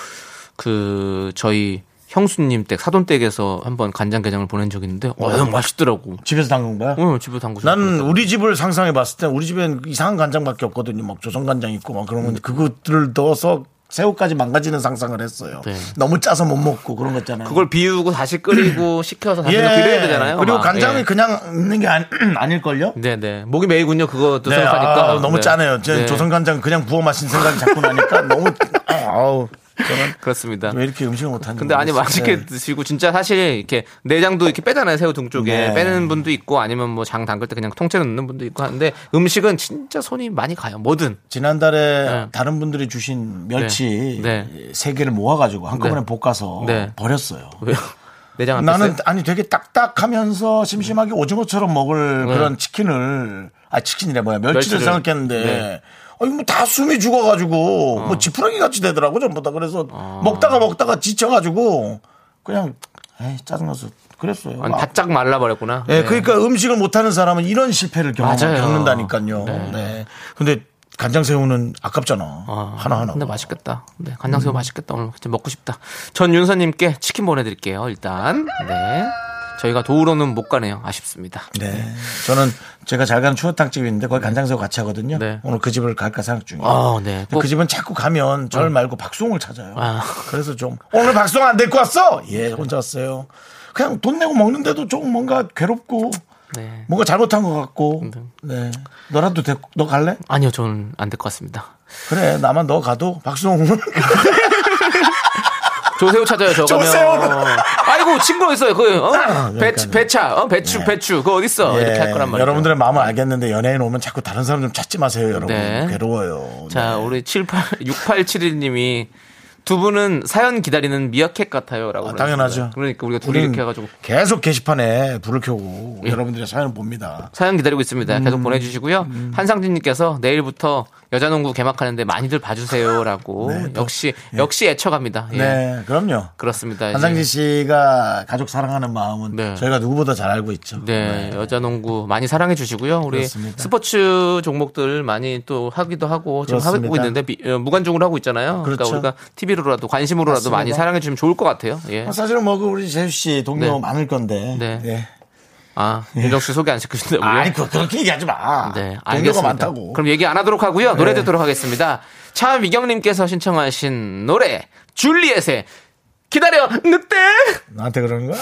그 저희 형수님 댁 사돈 댁에서 한번 간장게장을 보낸 적이 있는데 어, 너무 맛있더라고. 집에서 담근 거야? 어, 집에 담그셨 나는 우리 집을 상상해 봤을 때 우리 집엔 이상한 간장밖에 없거든요. 막 조선 간장 있고 막 그런 건데 그것들을 넣어서 새우까지 망가지는 상상을 했어요. 네. 너무 짜서 못 먹고 그런 거 있잖아요. 그걸 비우고 다시 끓이고 식혀서 다시 비벼야 되잖아요. 예. 그리고 막. 간장이 예. 그냥 있는 게 아니, *clears throat* 아닐걸요? 네네. 목이 메이군요. 그것도 네, 생각하니까. 아, 너무 네. 짜네요. 제 네. 조선간장 그냥 부어 마신 생각이 자꾸 나니까 너무 아 *laughs* 우 저는 그렇습니다. 왜 이렇게 음식을 못하는지 근데 아니. 맛있게 네. 드시고 진짜 사실 이렇게 내장도 이렇게 빼잖아요 새우 등 쪽에 네. 빼는 분도 있고 아니면 뭐 장 담글 때 그냥 통째로 넣는 분도 있고 하는데 음식은 진짜 손이 많이 가요 뭐든 지난달에 네. 다른 분들이 주신 멸치 네. 세 개를 모아가지고 한꺼번에 네. 볶아서 네. 버렸어요. 왜요 *laughs* 내장 안 나는? 아니 되게 딱딱하면서 심심하게 오징어처럼 먹을 네. 그런 치킨을 아 치킨이래 뭐야 멸치를 멸치를. 생각했는데 네. 아니 뭐다 숨이 죽어가지고 뭐 지푸라기 같이 되더라고 전부 다 그래서 먹다가 먹다가 지쳐가지고 그냥 에이 짜증나서 그랬어요. 아니, 아, 바짝 말라버렸구나 예, 네. 그러니까 음식을 못하는 사람은 이런 실패를 겪, 맞아요. 겪는다니까요. 네. 네. 근데 간장새우는 아깝잖아. 아, 하나하나. 근데 맛있겠다. 네, 간장새우 맛있겠다. 오늘 진짜 먹고 싶다. 전 윤서님께 치킨 보내드릴게요. 일단 네, 저희가 도우로는 못 가네요. 아쉽습니다. 네. 저는 제가 잘 가는 추어탕집이 있는데 거기 간장새우 같이 하거든요. 네. 오늘 그 집을 갈까 생각 중이에요. 어, 네. 꼭- 그 집은 자꾸 가면 절 말고 박송을 찾아요. 아. 그래서 좀 오늘 박송 안 데리고 왔어? 예, 혼자 왔어요. 그냥 돈 내고 먹는데도 좀 뭔가 괴롭고 네. 뭔가 잘못한 것 같고. 네. 너라도 데, 너 갈래? 아니요, 저는 안 될 것 같습니다. 그래. 나만 너 가도 박송은 *laughs* 조새우 찾아요, 저 가면. 조새우는- 아이고, 친구 있어요. 그, 어? 그러니까요. 배차, 배차, 어? 배추, 배추. 그거 어딨어? 이렇게 할 거란 말이에요. 예, 여러분들의 마음을 알겠는데 연예인 오면 자꾸 다른 사람 좀 찾지 마세요, 여러분. 네. 괴로워요. 자, 네. 우리 78, 6871님이 *laughs* 두 분은 사연 기다리는 미어캣 같아요. 라고. 아, 당연하죠. 그러니까 우리가 둘이 이렇게 해가지고 계속 게시판에 불을 켜고 예. 여러분들의 사연을 봅니다. 사연 기다리고 있습니다. 음. 계속 보내주시고요. 한상진님께서 내일부터 여자농구 개막하는데 많이들 봐주세요라고. *laughs* 네, 또, 역시 역시 애처갑니다. 예. 네, 그럼요. 그렇습니다. 한상진 씨가 가족 사랑하는 마음은 네. 저희가 누구보다 잘 알고 있죠. 네, 여자농구 많이 사랑해 주시고요. 우리 그렇습니다. 스포츠 종목들 많이 또 하기도 하고 지금 하고 그렇습니다. 있는데 미- 어, 무관중으로 하고 있잖아요. 그러니까 그렇죠. 우리가 TV로라도 관심으로라도 맞습니다. 많이 사랑해 주시면 좋을 것 같아요. 예. 사실은 뭐그 우리 재수 씨 동료 네. 많을 건데. 네. 예. 아, 윤정 씨 소개 안 시켜준다고요? 아니, 그, 그렇게 얘기하지 마. 네, 알겠습니다. 많다고. 그럼 얘기 안 하도록 하고요. 노래 네. 듣도록 하겠습니다. 차미경님께서 신청하신 노래 줄리엣의 기다려 늑대. 나한테 그러는 거야?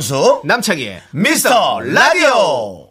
윤정수 남창희의 미스터 라디오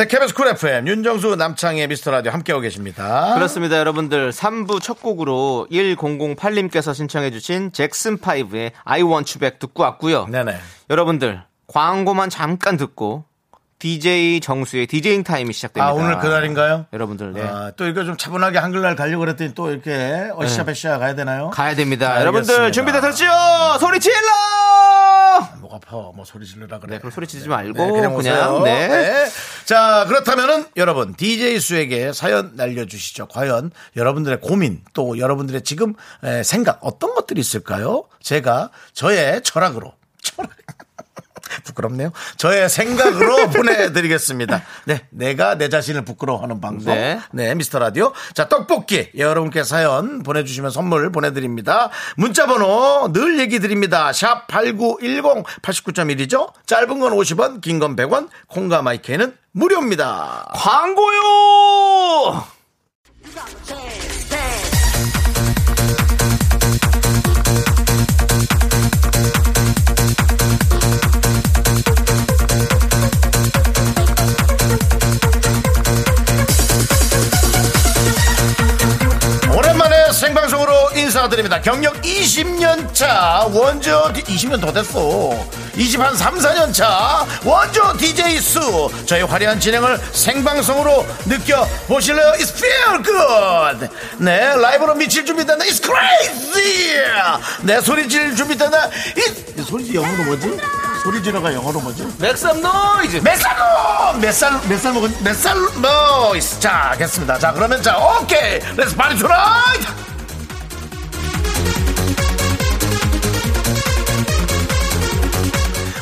네, KBS 쿨 FM 윤정수 남창희의 미스터 라디오 함께하고 계십니다. 그렇습니다, 여러분들. 3부 첫 곡으로 1008님께서 신청해주신 잭슨5의 I Want You Back 듣고 왔고요. 네네. 여러분들, 광고만 잠깐 듣고 DJ 정수의 디제잉 타임이 시작됩니다. 아, 오늘 그날인가요? 여러분들, 네. 아, 또 이거 좀 차분하게 한글날 가려고 그랬더니 또 이렇게 어시샤베시아 가야 되나요? 가야 됩니다. 알겠습니다. 여러분들 준비되셨죠? 소리 질러! 목 아파. 뭐 소리 질러라 그래. 네, 그럼 소리 지르지 말고 네, 그냥, 그냥, 오세요. 네. 자, 그렇다면은 여러분 DJ 수에게 사연 날려주시죠. 과연 여러분들의 고민 또 여러분들의 지금 에, 생각 어떤 것들이 있을까요? 제가 저의 철학으로 철학 *laughs* 부끄럽네요. 저의 생각으로 *laughs* 보내드리겠습니다. 네, 내가 내 자신을 부끄러워하는 방송. 네. 네, 미스터 라디오. 자, 떡볶이. 여러분께 사연 보내주시면 선물 보내드립니다. 문자번호 늘 얘기 드립니다. 샵 8910 89.1이죠. 짧은 건 50원, 긴 건 100원, 콩과 마이크는 무료입니다. 광고요! 인사드립니다. 경력 20년 차 원조 디- 20년 더 됐어. 20한 3, 4년 차 원조 DJ 수. 저희 화려한 진행을 생방송으로 느껴 보실래요? It's feel good. 네, 라이브로 미칠 준비된다. It's crazy. 네, 소리 질 준비된다. It's 소리 질 영어로 뭐지? 소리 지러가 영어로 뭐지? Make some noise! 몇 몇살 몇살 먹은 make some noise 자 됐습니다 자 그러면 자 오케이 let's par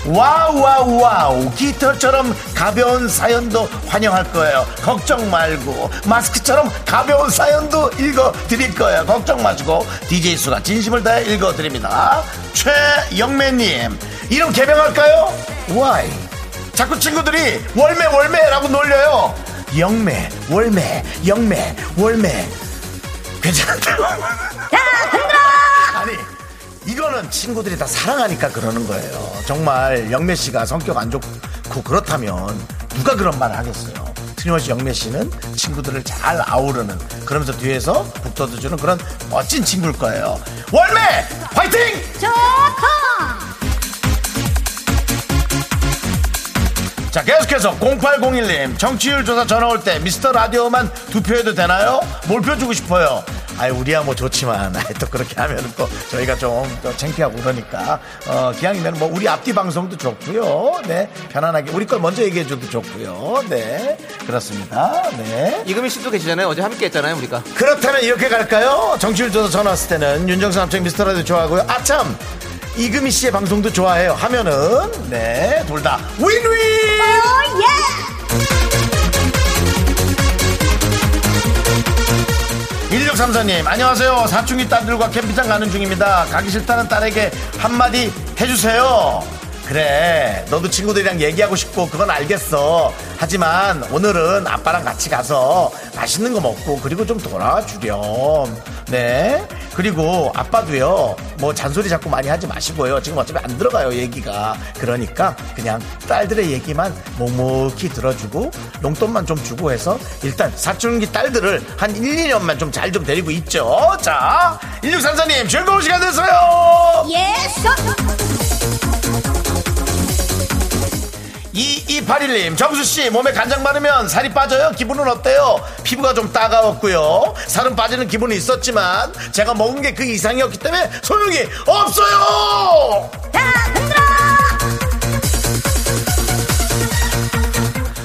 Wow wow wow 깃털처럼 가벼운 사연도 환영할 거예요 걱정 말고 마스크처럼 가벼운 사연도 읽어드릴 거예요 걱정 마시고 DJ 수가 진심을 다해 읽어드립니다 최영매님 이름 개명할까요? Why? 자꾸 친구들이 월매 월매라고 놀려요. 영매, 월매, 영매, 월매. 괜찮다. 아니, 이거는 친구들이 다 사랑하니까 그러는 거예요. 정말 영매 씨가 성격 안 좋고 그렇다면 누가 그런 말을 하겠어요. 틀림없이 영매 씨는 친구들을 잘 아우르는 그러면서 뒤에서 북 떠들주는 그런 멋진 친구일 거예요. 월매 화이팅! 자 계속해서 0801님 정치율 조사 전화 올 때 미스터 라디오만 두 표해도 되나요? 몰표 주고 싶어요 아이 우리야 뭐 좋지만 아이, 또 그렇게 하면 또 저희가 좀또 창피하고 그러니까 어 기왕이면 뭐 우리 앞뒤 방송도 좋고요. 네 편안하게 우리 걸 먼저 얘기해줘도 좋고요. 네 그렇습니다. 네. 이금희 씨도 계시잖아요. 어제 함께 했잖아요, 우리가. 그렇다면 이렇게 갈까요? 정치율 조사 전화 왔을 때는 윤정수 남창 미스터 라디오 좋아하고요. 아참 이금희 씨의 방송도 좋아해요. 하면은 네 둘 다 윈윈. 1634님, 안녕하세요. 사춘기 딸들과 캠핑장 가는 중입니다. 가기 싫다는 딸에게 한마디 해주세요. 그래, 너도 친구들이랑 얘기하고 싶고, 그건 알겠어. 하지만 오늘은 아빠랑 같이 가서 맛있는 거 먹고, 그리고 좀 돌아와 주렴. 네. 그리고 아빠도요, 뭐 잔소리 자꾸 많이 하지 마시고요. 지금 어차피 안 들어가요, 얘기가. 그러니까 그냥 딸들의 얘기만 묵묵히 들어주고, 용돈만 좀 주고 해서 일단 사춘기 딸들을 한 1, 2년만 좀 잘좀 데리고 있죠. 자, 1634님, 즐거운 시간 되세요! Yes! 2281님, 정수씨, 몸에 간장 바르면 살이 빠져요? 기분은 어때요? 피부가 좀 따가웠고요. 살은 빠지는 기분이 있었지만, 제가 먹은 게 그 이상이었기 때문에 소용이 없어요!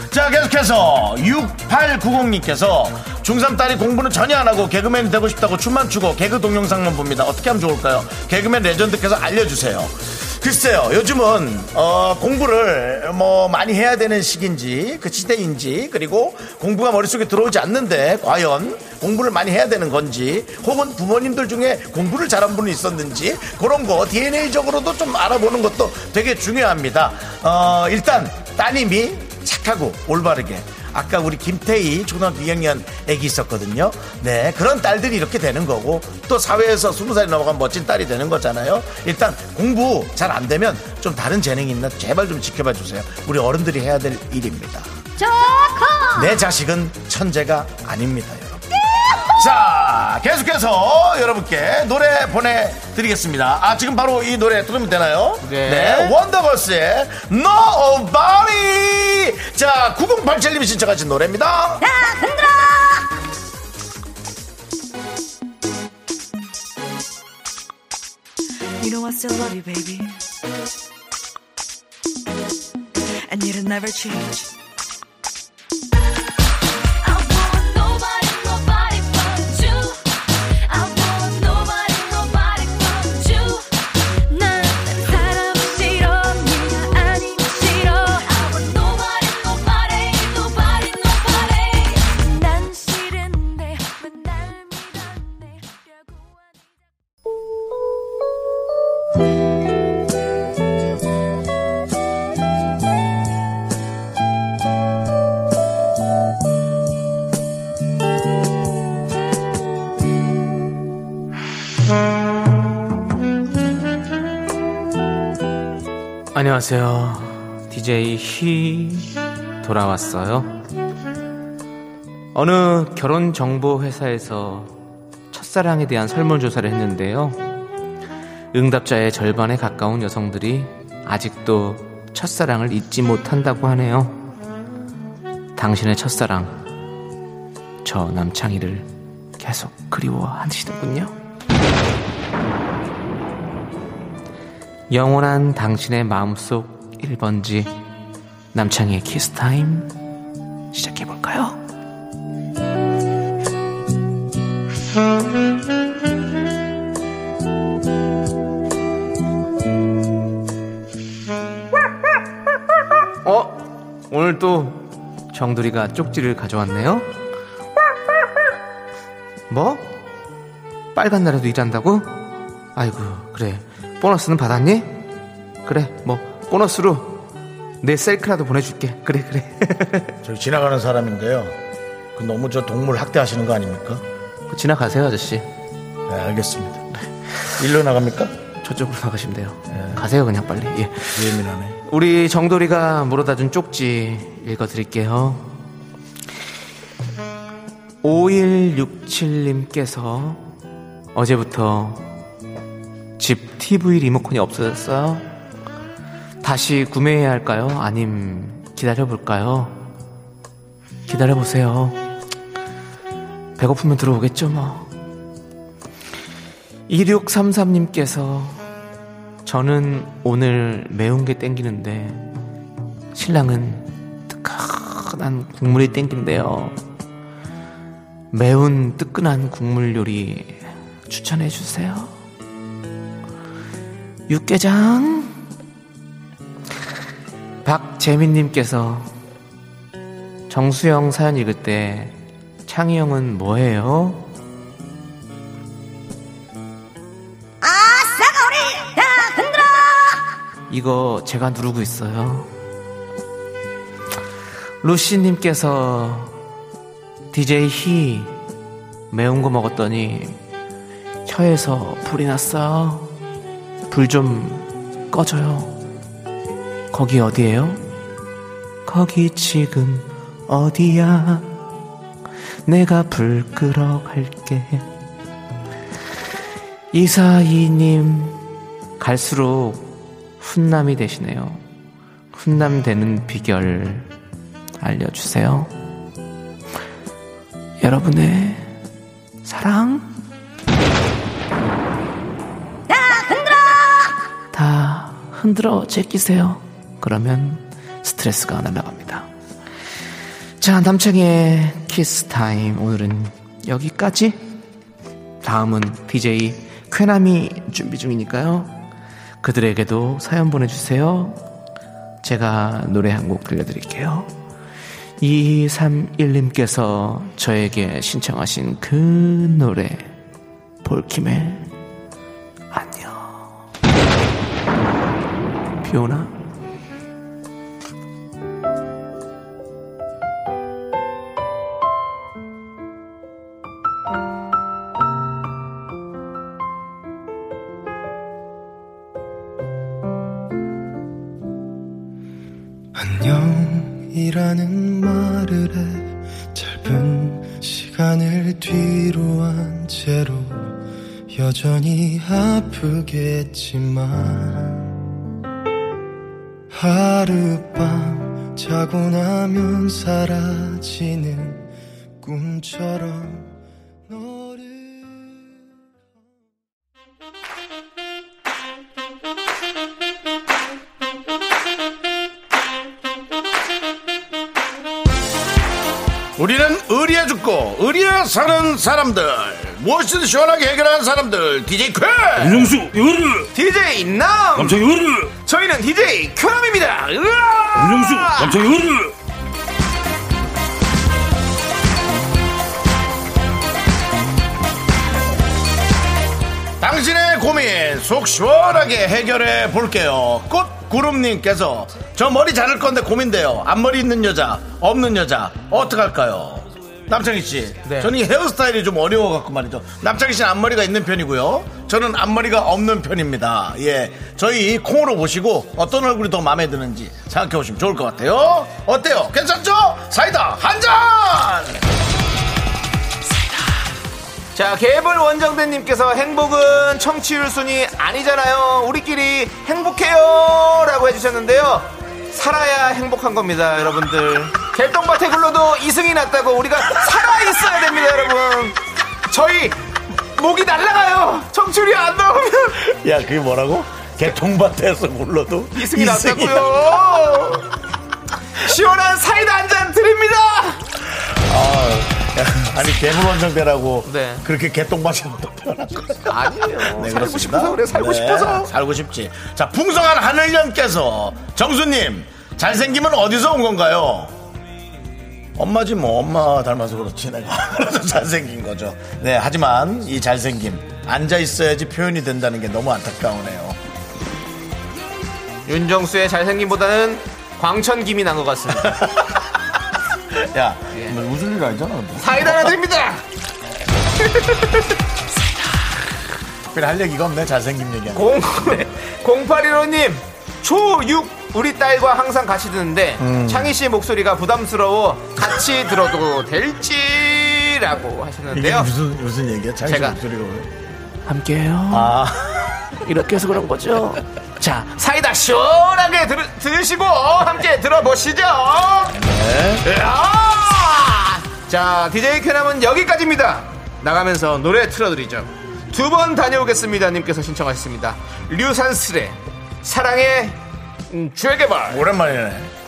자, 계속해서 6890님께서 중3 딸이 공부는 전혀 안 하고 개그맨이 되고 싶다고 춤만 추고 개그 동영상만 봅니다. 어떻게 하면 좋을까요? 개그맨 레전드께서 알려주세요. 글쎄요, 요즘은, 어, 공부를 뭐 많이 해야 되는 시기인지, 그 시대인지, 그리고 공부가 머릿속에 들어오지 않는데, 과연 공부를 많이 해야 되는 건지, 혹은 부모님들 중에 공부를 잘한 분이 있었는지, 그런 거 DNA적으로도 좀 알아보는 것도 되게 중요합니다. 어, 일단, 따님이 착하고 올바르게 아까 우리 김태희 초등학교 2학년 애기 있었거든요. 네, 그런 딸들이 이렇게 되는 거고 또 사회에서 20살이 넘어간 멋진 딸이 되는 거잖아요. 일단 공부 잘 안 되면 좀 다른 재능이 있나 제발 좀 지켜봐 주세요. 우리 어른들이 해야 될 일입니다. 조커! 내 자식은 천재가 아닙니다, 여러분. 자, 계속해서 여러분께 노래 보내드리겠습니다. 아, 지금 바로 이 노래 들으면 되나요? 네. 원더걸스의 Nobody! 자, 9087님이 신청하신 노래입니다. 자, 흔들어! You know I still love you, baby. And it'll never change. 안녕하세요. DJ 히 돌아왔어요. 어느 결혼 정보 회사에서 첫사랑에 대한 설문조사를 했는데요. 응답자의 절반에 가까운 여성들이 아직도 첫사랑을 잊지 못한다고 하네요. 당신의 첫사랑, 저 남창희를 계속 그리워하시는군요. 영원한 당신의 마음속 1번지 남창희의 키스타임 시작해볼까요? 어? 오늘 또 정두리가 쪽지를 가져왔네요? 뭐? 빨간 날에도 일한다고? 아이고 그래 보너스는 받았니? 그래 뭐 보너스로 내 셀크라도 보내줄게 그래 그래 *laughs* 저기 지나가는 사람인데요. 그 너무 저 동물 학대하시는 거 아닙니까? 그 지나가세요 아저씨 네, 알겠습니다. 일로 나갑니까? 저쪽으로 나가시면 돼요 가세요 그냥 빨리 예. 예민하네. 우리 정돌이가 물어다 준 쪽지 읽어드릴게요 5167님께서 어제부터 집 TV 리모컨이 없어졌어요. 다시 구매해야 할까요? 아님 기다려볼까요? 기다려보세요. 배고프면 들어오겠죠, 뭐. 2633님께서 저는 오늘 매운 게 땡기는데 신랑은 뜨끈한 국물이 땡긴대요. 매운 뜨끈한 국물 요리 추천해 주세요. 육개장 박재민님께서 정수영 사연 읽을 때 창희 형은 뭐해요? 아 싸가 우리 야 흔들어 이거 제가 누르고 있어요. 루시님께서 DJ 희 매운 거 먹었더니 혀에서 불이 났어. 불 좀 꺼줘요. 거기 어디예요? 거기 지금 어디야? 내가 불 끄러 갈게. 이사이님 갈수록 훈남이 되시네요. 훈남 되는 비결 알려주세요. 여러분의 사랑 다 흔들어 제끼세요. 그러면 스트레스가 날아갑니다. 자, 남창희의 키스 타임 오늘은 여기까지. 다음은 DJ 쾌남이 준비 중이니까요. 그들에게도 사연 보내주세요. 제가 노래 한 곡 들려드릴게요. 2231님께서 저에게 신청하신 그 노래 볼킴의 비오나? 안녕이라는 말을 해 짧은 시간을 뒤로 한 채로 여전히 아프겠지만 하룻밤 자고 나면 사라지는 꿈처럼 우리는 의리에 죽고 의리에 사는 사람들 무엇이든 시원하게 해결하는 사람들 DJ 쾌! 윤정수 요르 DJ 남! 남창 요르 저희는 DJ 으아! 윤정수 남창 요르 당신의 고민 속 시원하게 해결해 볼게요. 꽃구름님께서 저 머리 자를 건데 고민돼요. 앞머리 있는 여자, 없는 여자 어떡할까요? 남창희 씨, 네. 저는 이 헤어스타일이 좀 어려워 갖고 말이죠. 남창희 씨는 앞머리가 있는 편이고요. 저는 앞머리가 없는 편입니다. 예, 저희 콩으로 보시고 어떤 얼굴이 더 마음에 드는지 생각해 보시면 좋을 것 같아요. 어때요? 괜찮죠? 사이다 한 잔. 자, 개벌 원정대님께서 행복은 청취율 순위 아니잖아요. 우리끼리 행복해요. 라고 해주셨는데요. 살아야 행복한 겁니다, 여러분들. 개똥밭에 굴러도 이승이 났다고 우리가 살아있어야 됩니다, 여러분. 저희 목이 날라가요. 청취율이 안 나오면 야, 그게 뭐라고? 개통밭에서 굴러도 이승이 났다고요. 시원한 사이다 한 잔 드립니다. 아, 야, 아니 개물 원정대라고 네. 그렇게 개똥밭으로 또 표현한 거예요. 아니에요. 네, 살고 그렇습니다. 싶어서 그래, 살고 네, 싶어서. 살고 싶지. 자, 풍성한 하늘년께서 정수님 잘생김은 어디서 온 건가요? 엄마지 뭐 엄마 닮아서 그렇지 내가 그래서 *laughs* 잘생긴 거죠. 네, 하지만 이 잘생김 앉아 있어야지 표현이 된다는 게 너무 안타까우네요. 윤정수의 잘생김보다는 광천김이 난 것 같습니다. *laughs* 야, 뭐 웃을 일 아니잖아. 근데. 사이다 하나 드립니다. *laughs* 특별히 할 얘기가 없네 잘생김 얘기하는. 공, 0815님, 초6 우리 딸과 항상 같이 듣는데, 음. 창희 씨 목소리가 부담스러워 같이 들어도 될지라고 이게 하셨는데요. 무슨 무슨 얘기야? 자기 제가- 목소리가 왜? 함께해요. 아. 이렇게 해서 그런 거죠. *laughs* 자, 사이다 시원하게 들, 드시고 함께 들어보시죠. 네. 야! 자, DJ 쾌남은 여기까지입니다. 나가면서 노래 틀어드리죠. 두 번 다녀오겠습니다. 님께서 신청하셨습니다. 류산슬의 사랑의 음, 재개발. 오랜만이네.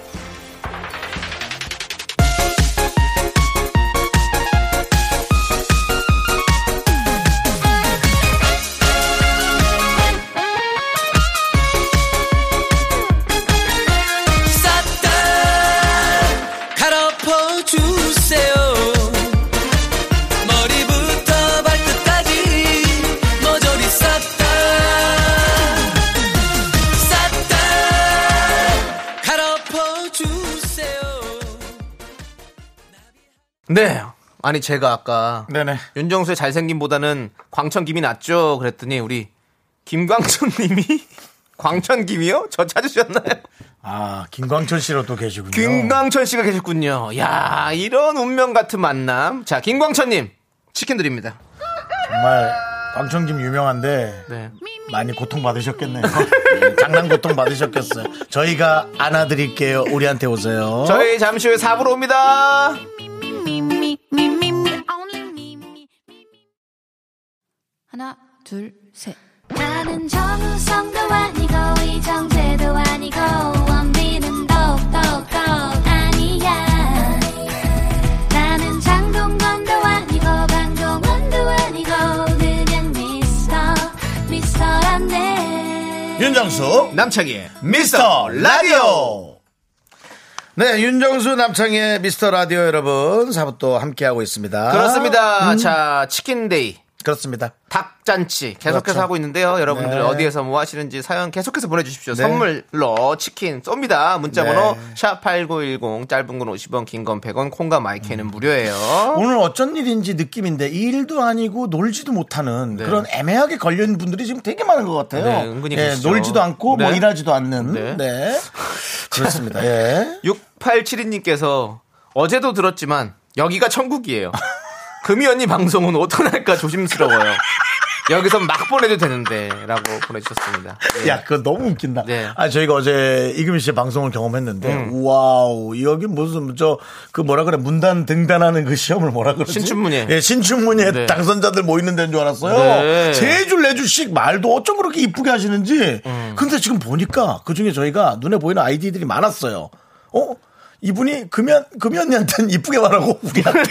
네. 아니 제가 아까 네네. 윤정수의 잘생김보다는 광천김이 낫죠. 그랬더니 우리 김광천님이 *laughs* 광천김이요? 저 찾으셨나요? 아, 김광천 씨로 또 계시군요. 김광천 씨가 계셨군요. 야 이런 운명 같은 만남. 자 김광천님 치킨 드립니다. 정말 광천김 유명한데 네. 많이 고통 받으셨겠네요. 네, *laughs* 장난 고통 받으셨겠어요. 저희가 안아드릴게요. 우리한테 오세요. 저희 잠시 후에 4부로 옵니다. 하나, 둘, 셋. 나는 정우성도 아니고 이정재도 아니고 원빈은 더욱더 아니야 나는 장동건도 아니고 강동원도 아니고 그냥 미스터 미스터란데 윤정수 남창희의 미스터 라디오. 네, 윤정수 남창의 미스터 라디오 여러분 사부 또 함께하고 있습니다. 그렇습니다. 음, 자 치킨데이 그렇습니다. 닭잔치 계속해서 그렇죠. 하고 있는데요. 여러분들 네. 어디에서 뭐 하시는지 사연 계속해서 보내주십시오. 네. 선물로 치킨 쏩니다. 문자번호 네. 샵8910 짧은 건 50원 긴 건 100원 콩과 마이크는 무료예요. 오늘 어쩐 일인지 느낌인데 일도 아니고 놀지도 못하는 네. 그런 애매하게 걸린 분들이 지금 되게 많은 것 같아요. 네, 은근히 예. 놀지도 않고 뭐 네. 일하지도 않는. 네. 네. 그렇습니다. 예. *laughs* 6872님께서 어제도 들었지만 여기가 천국이에요. 금희 언니 방송은 어떡할까 조심스러워요. 여기서 막 보내도 되는데 라고 보내주셨습니다. 예. 야, 그거 너무 웃긴다. 네. 아, 저희가 어제 이금희 씨의 방송을 경험했는데, 음. wow, 여기 무슨, 저, 그 뭐라 그래, 문단 등단하는 그 시험을 뭐라 그러지? 신춘문예. 예, 신춘문예 네. 당선자들 모이는 데인 줄 알았어요. 네. 세 줄, 네 줄씩 말도 어쩜 그렇게 이쁘게 하시는지. 음. 근데 지금 보니까 그 중에 저희가 눈에 보이는 아이디들이 많았어요. 어? 이분이 금연, 금연이한테는 이쁘게 말하고, 우리한테.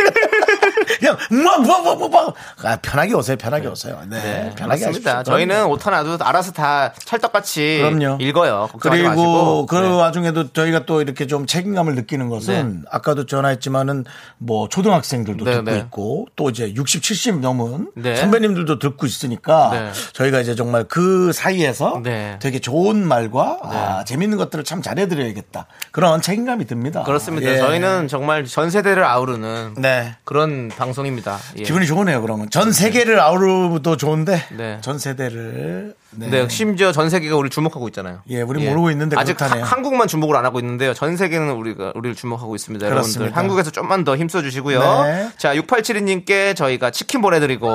그냥, 우와, 우와, 우와, 우와. 아, 편하게 오세요, 편하게 오세요. 네. 네, 편하게. 하십시오. 저희는 옷 하나 도 알아서 다 찰떡같이 그럼요. 읽어요. 그리고 마시고. 그 네. 와중에도 저희가 또 이렇게 좀 책임감을 느끼는 것은 아까도 전화했지만은 뭐 초등학생들도 네, 듣고 네. 있고 또 이제 60, 70 넘은 네. 선배님들도 듣고 있으니까 네. 저희가 이제 정말 그 사이에서 네. 되게 좋은 말과 아, 재밌는 것들을 참 잘해드려야겠다 그런 책임감이 듭니다. 그렇습니다. 예. 저희는 정말 전 세대를 아우르는 네. 그런 방송입니다. 예. 기분이 좋으네요. 그러면 전 세계를 아우르도 좋은데 네. 전 세대를 네. 네, 심지어 전 세계가 우리를 주목하고 있잖아요. 예, 우리 모르고 있는데 아직. 하- 한국만 주목을 안 하고 있는데요. 전 세계는 우리가 우리를 주목하고 있습니다. 그렇습니다. 여러분들 한국에서 좀만 더 힘써 주시고요. 네. 자, 6872님께 저희가 치킨 보내 드리고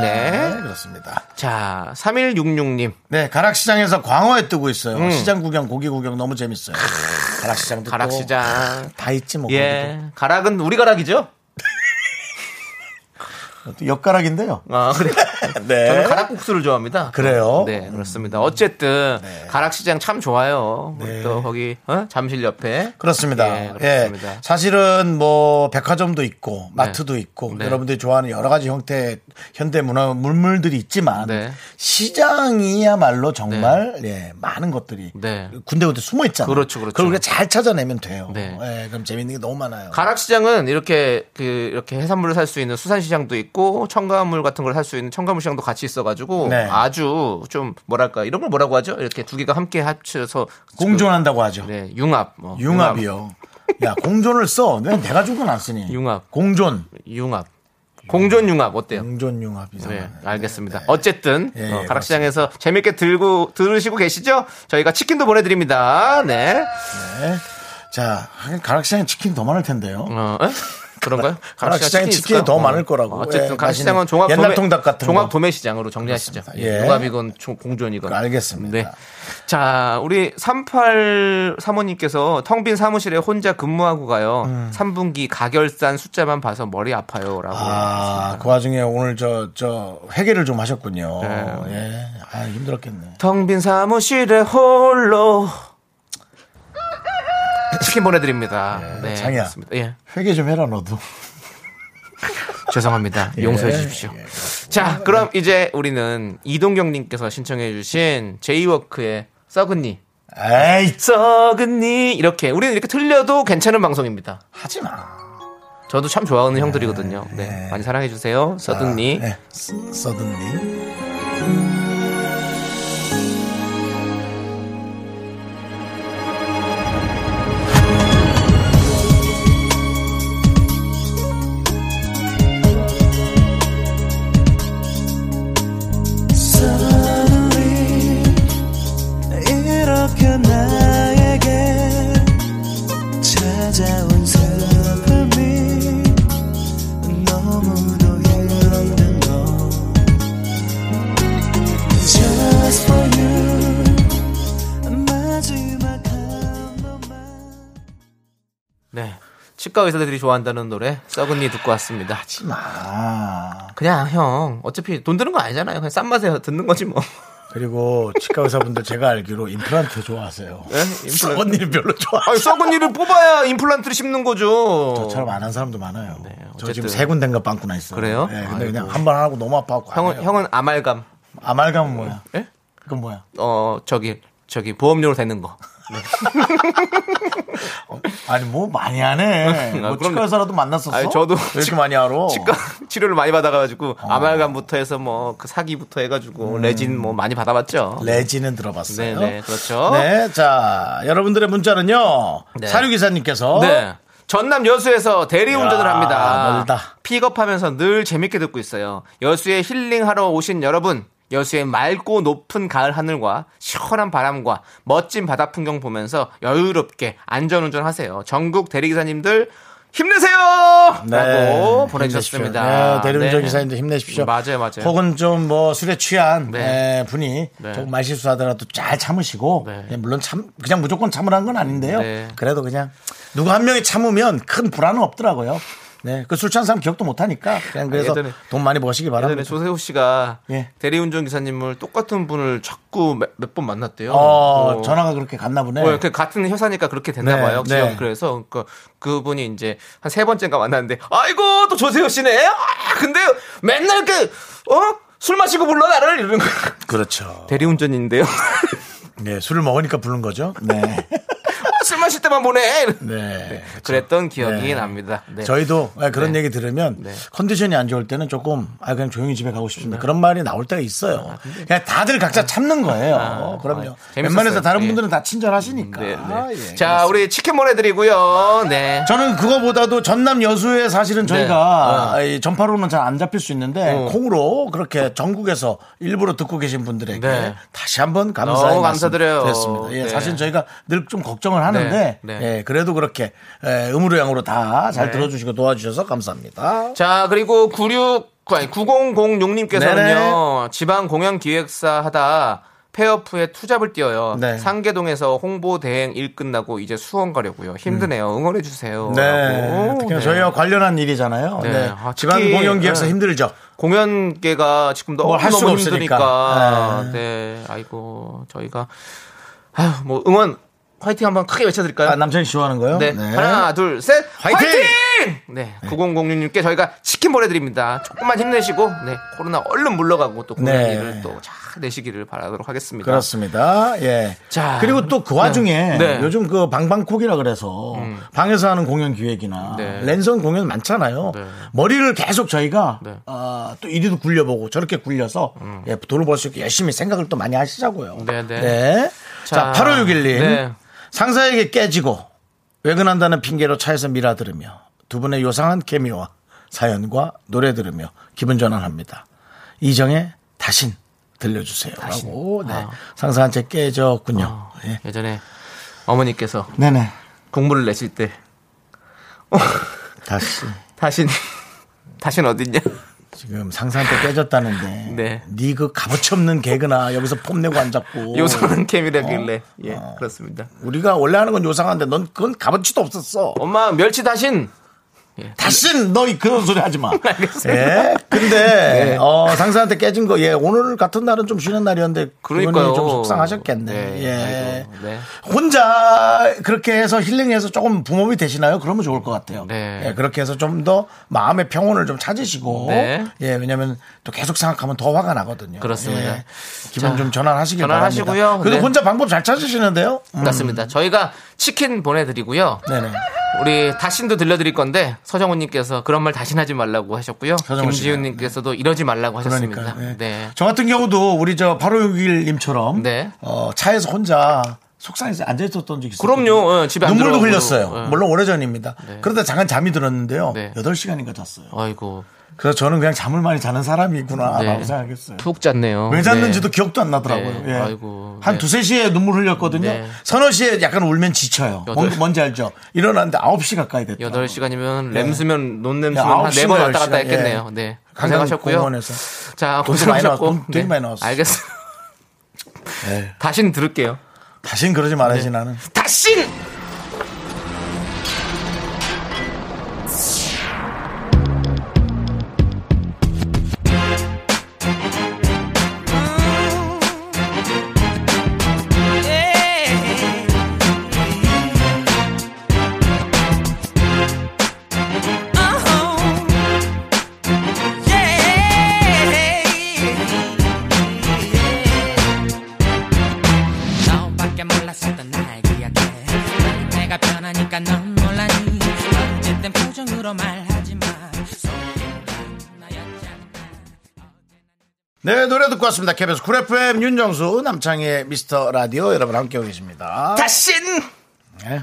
네. 네, 그렇습니다. 자, 3166님. 네, 가락시장에서 광어에 뜨고 있어요. 음. 시장 구경, 고기 구경 너무 재밌어요. 가락시장도 또 가락시장. 다 있지 뭐. 예. 가락은 우리 가락이죠? 거기도. 옆가락인데요. 아, 그래. *laughs* 네. 저는 가락국수를 좋아합니다. 그래요? 네, 그렇습니다. 어쨌든 가락시장 참 좋아요. 네. 또 거기 어? 잠실 옆에 그렇습니다. 예, 예, 그렇습니다. 사실은 뭐 백화점도 있고 마트도 네. 있고 네. 여러분들이 좋아하는 여러 가지 형태 현대 문화 물물들이 있지만 네. 시장이야말로 정말 예, 많은 것들이 네. 군데군데 숨어 있잖아요. 그렇죠, 그렇죠. 그걸 우리가 잘 찾아내면 돼요. 네. 예, 그럼 재밌는 게 너무 많아요. 가락시장은 이렇게 그 이렇게 해산물을 살 수 있는 수산시장도 있고 첨가물 같은 걸 살 수 있는 첨가 물 시장도 같이 있어가지고 네. 아주 좀 뭐랄까 이런 걸 뭐라고 하죠? 이렇게 두 개가 함께 합쳐서 공존한다고 하죠. 그, 네, 융합. 뭐, 융합이요. 야, 공존을 써. 왜 내가 준건안 쓰니? 융합. 공존. 융합. 공존 융합 어때요? 공존 융합이죠. 네, 알겠습니다. 어쨌든 예, 어, 예, 가락시장에서 재밌게 들고 들으시고 계시죠? 저희가 치킨도 보내드립니다. 네. 네. 자, 가락시장에 치킨 더 많을 텐데요. 어, 에? 그런가요? *laughs* 가락시장에 치킨이 더 많을 거라고. 어쨌든 예, 가락시장은 종합 옛날 도매, 통닭 같은 종합 거. 도매 시장으로 정리하시죠. 예. 예. 종합이건 종- 공존이건. 알겠습니다. 네. 자, 우리 38 사모님께서 텅 빈 사무실에 혼자 근무하고 가요. 3분기 가결산 숫자만 봐서 머리 아파요라고. 아, 그 와중에 오늘 저, 저, 회계를 좀 하셨군요. 네. 예. 아, 힘들었겠네. 텅 빈 사무실에 홀로 치킨 보내드립니다. 네, 장이야. 그렇습니다. 예. 회계 좀 해라, 너도. *laughs* 죄송합니다. 예, 용서해 주십시오. 자, 그럼 이제 우리는 이동경님께서 신청해주신 제이워크의 썩은니. 에이, 썩은니. 이렇게. 우리는 이렇게 틀려도 괜찮은 방송입니다. 하지 마. 저도 참 좋아하는 형들이거든요. 네. 많이 사랑해 주세요. 썩은니. 네. 서든니. 치과 의사들이 좋아한다는 노래 썩은 니 듣고 왔습니다. 하지 마. 그냥 형 어차피 돈 드는 거 아니잖아요. 그냥 싼 맛에 듣는 거지 뭐. 그리고 치과 의사분들 제가 알기로 임플란트 좋아하세요. 네? 임플란트. 썩은 일을 별로 좋아. 아니, 썩은 이를 뽑아야 임플란트를 심는 거죠. 저처럼 안 한 사람도 많아요. 저 네, 어쨌든. 지금 세 군데인가 빵꾸나 있어요. 그래요? 네, 근데 아이고. 그냥 한 번 하고 너무 아파갖고. 안 형은. 형은 아말감. 아말감은 뭐야? 예? 그건 뭐야? 어 저기 저기 보험료로 되는 거. 아니 뭐 많이 하네. 아, 뭐 그럼요. 치과 의사라도 만났었어? 아니, 저도 왜 이렇게 많이 알아? *laughs* 치과 치료를 많이 받아가지고 아말감부터 해서 뭐 그 사기부터 해가지고 레진 뭐 많이 받아봤죠. 레지는 들어봤어요. 네네 그렇죠. 네, 자 여러분들의 문자는요. 네. 사료기사님께서 네. 전남 여수에서 대리운전을 야, 합니다. 멀다. 픽업하면서 늘 재밌게 듣고 있어요. 여수에 힐링하러 오신 여러분, 여수의 맑고 높은 가을 하늘과 시원한 바람과 멋진 바다 풍경 보면서 여유롭게 안전운전 하세요. 전국 대리기사님들 힘내세요! 라고 보내주셨습니다. 네, 네, 대리운전 네. 기사님들 힘내십시오. 맞아요, 맞아요. 혹은 좀 뭐 술에 취한 네. 에, 분이 네. 조금 말실수하더라도 잘 참으시고 네. 예, 물론 참 그냥 무조건 참으라는 건 아닌데요. 네. 그래도 그냥 누구 한 명이 참으면 큰 불안은 없더라고요. 네, 그 술 취한 사람 기억도 못 하니까 그냥 그래서 예전에- 돈 많이 버시기 예전에 바랍니다. 조세호 씨가 예. 대리운전 기사님을 똑같은 분을 자꾸 몇 번 만났대요. 어, 어. 전화가 그렇게 갔나 보네. 어, 그 같은 회사니까 그렇게 됐나 네, 봐요. 네. 지역 그래서 그 그분이 이제 한 세 번째인가 만났는데 아이고 또 조세호 씨네. 아, 근데 맨날 그 어? 술 마시고 불러 나를 이러는 거. 그렇죠. 대리운전인데요. 네, 술을 먹으니까 부른 거죠. 네. *laughs* 술 마실 때만 보내. 네. *laughs* 그랬던 기억이 네. 납니다. 네. 저희도 그런 네. 얘기 들으면 네. 컨디션이 안 좋을 때는 조금 아 그냥 조용히 집에 가고 싶습니다. 그런 말이 나올 때가 있어요. 그냥 다들 각자 참는 거예요. 아, 그럼요. 아. 웬만해서 다른 예. 분들은 다 친절하시니까. 네, 네. 아, 예, 자, 우리 치킨 보내드리고요. 네. 저는 그거보다도 전남 여수에 사실은 저희가 네. 이 전파로는 잘 안 잡힐 수 있는데 어. 콩으로 그렇게 전국에서 일부러 듣고 계신 분들에게 네. 다시 한번 감사의 말씀 감사드려요. 드렸습니다. 예, 네. 사실 저희가 늘 좀 걱정을 하는 데 네, 네. 예, 그래도 그렇게 예, 음으로 양으로 다잘 네. 들어주시고 도와주셔서 감사합니다. 자, 그리고 96, 아니, 9006님께서는요, 지방 공연 기획사 하다 폐업후에 투잡을 뛰어요. 네. 상계동에서 홍보 대행 일 끝나고 이제 수원 가려고요. 힘드네요. 응원해 주세요. 네. 라고. 특히 네. 저희와 관련한 일이잖아요. 네. 네. 아, 지방 공연 기획사 네. 힘들죠. 공연계가 지금 너무 뭘할 수가 너무 없으니까. 힘드니까. 네. 아이고, 저희가, 아유, 뭐, 응원, 화이팅 한번 크게 외쳐드릴까요? 아, 남편이 좋아하는 거요? 네. 하나, 둘, 셋. 화이팅! 화이팅! 네. 9006님께 저희가 치킨 보내드립니다. 조금만 힘내시고, 네. 코로나 얼른 물러가고 또 공연 네. 일을 또 잘 내시기를 바라도록 하겠습니다. 그렇습니다. 예. 자. 그리고 또 그 와중에 네. 네. 요즘 그 방방콕이라 그래서 방에서 하는 공연 기획이나 네. 랜선 공연 많잖아요. 네. 머리를 계속 저희가 네. 어, 또 이리도 굴려보고 저렇게 굴려서 예, 돈을 벌 수 있게 열심히 생각을 또 많이 하시자고요. 네, 네. 자, 자, 8561님. 네. 상사에게 깨지고 외근한다는 핑계로 차에서 미라 들으며 두 분의 요상한 케미와 사연과 노래 들으며 기분 전환합니다. 이정의 다신 들려주세요. 라고 네. 아. 상사한테 깨졌군요. 예. 예전에 어머니께서 네네. 공부를 내실 때 다시. 다신 다신 어딨냐? 지금 상사한테 깨졌다는데. *laughs* 네. 네그 값어치 없는 개그나 여기서 폼 내고 앉았고. *laughs* 요상한 캠이라길래 어? 예 그렇습니다. 우리가 원래 하는 건 요상한데 넌 그건 값어치도 없었어. 엄마 멸치 다신 다신 너 그런 소리 하지 마. *laughs* 알겠습니다. 예. 근데 네. 어, 상사한테 깨진 거 예. 오늘 같은 날은 좀 쉬는 날이었는데 그러니까요. 그분이 좀 속상하셨겠네. 네, 예. 아이고, 네. 혼자 그렇게 해서 힐링해서 조금 부모이 되시나요? 그러면 좋을 것 같아요. 네. 예, 그렇게 해서 좀 더 마음의 평온을 좀 찾으시고 네. 예, 왜냐면 또 계속 생각하면 더 화가 나거든요. 그렇습니다. 예. 기분 자, 좀 전환하시길 전환하시고요. 바랍니다. 그래도 네. 혼자 방법 잘 찾으시는데요? 음. 맞습니다. 저희가 치킨 보내드리고요. 네네. 우리 다신도 들려드릴 건데 서정훈님께서 그런 말 다신 하지 말라고 하셨고요. 김지훈님께서도 이러지 말라고 하셨습니다. 예. 네. 저 같은 경우도 우리 저 8561님처럼 네. 어, 차에서 혼자 속상해서 앉아 있었던 적이 있어요. 그럼요. 예, 집에 안 눈물도. 흘렸어요. 예. 물론 오래전입니다. 네. 그러다 잠깐 잠이 들었는데요. 네. 8시간인가 잤어요. 아이고 그래서 저는 그냥 잠을 많이 자는 사람이구나 네. 라고 생각했어요. 푹 잤네요. 왜 잤는지도 네. 기억도 안 나더라고요. 네. 예. 아이고. 한 네. 두세 시에 눈물 흘렸거든요. 네. 서너 시에 약간 울면 지쳐요. 여덟- 뭔, 뭔지 알죠? 일어났는데 9시 가까이 됐더라고요. 8시간이면 네. 램수면 논램수면 야, 한 아홉 네번 왔다 갔다. 했겠네요. 예. 네. 고생하셨고요. 공원에서. 자, 고생하셨고. 돈 되게 많이 나왔어요. 알겠습니다. 네. 다신 들을게요. 다신 그러지 말아야지 네. 나는. 다신! 왔습니다. KBS 쿨 FM 윤정수 남창희의 미스터 라디오 여러분 함께하고 계십니다. 다신! 네.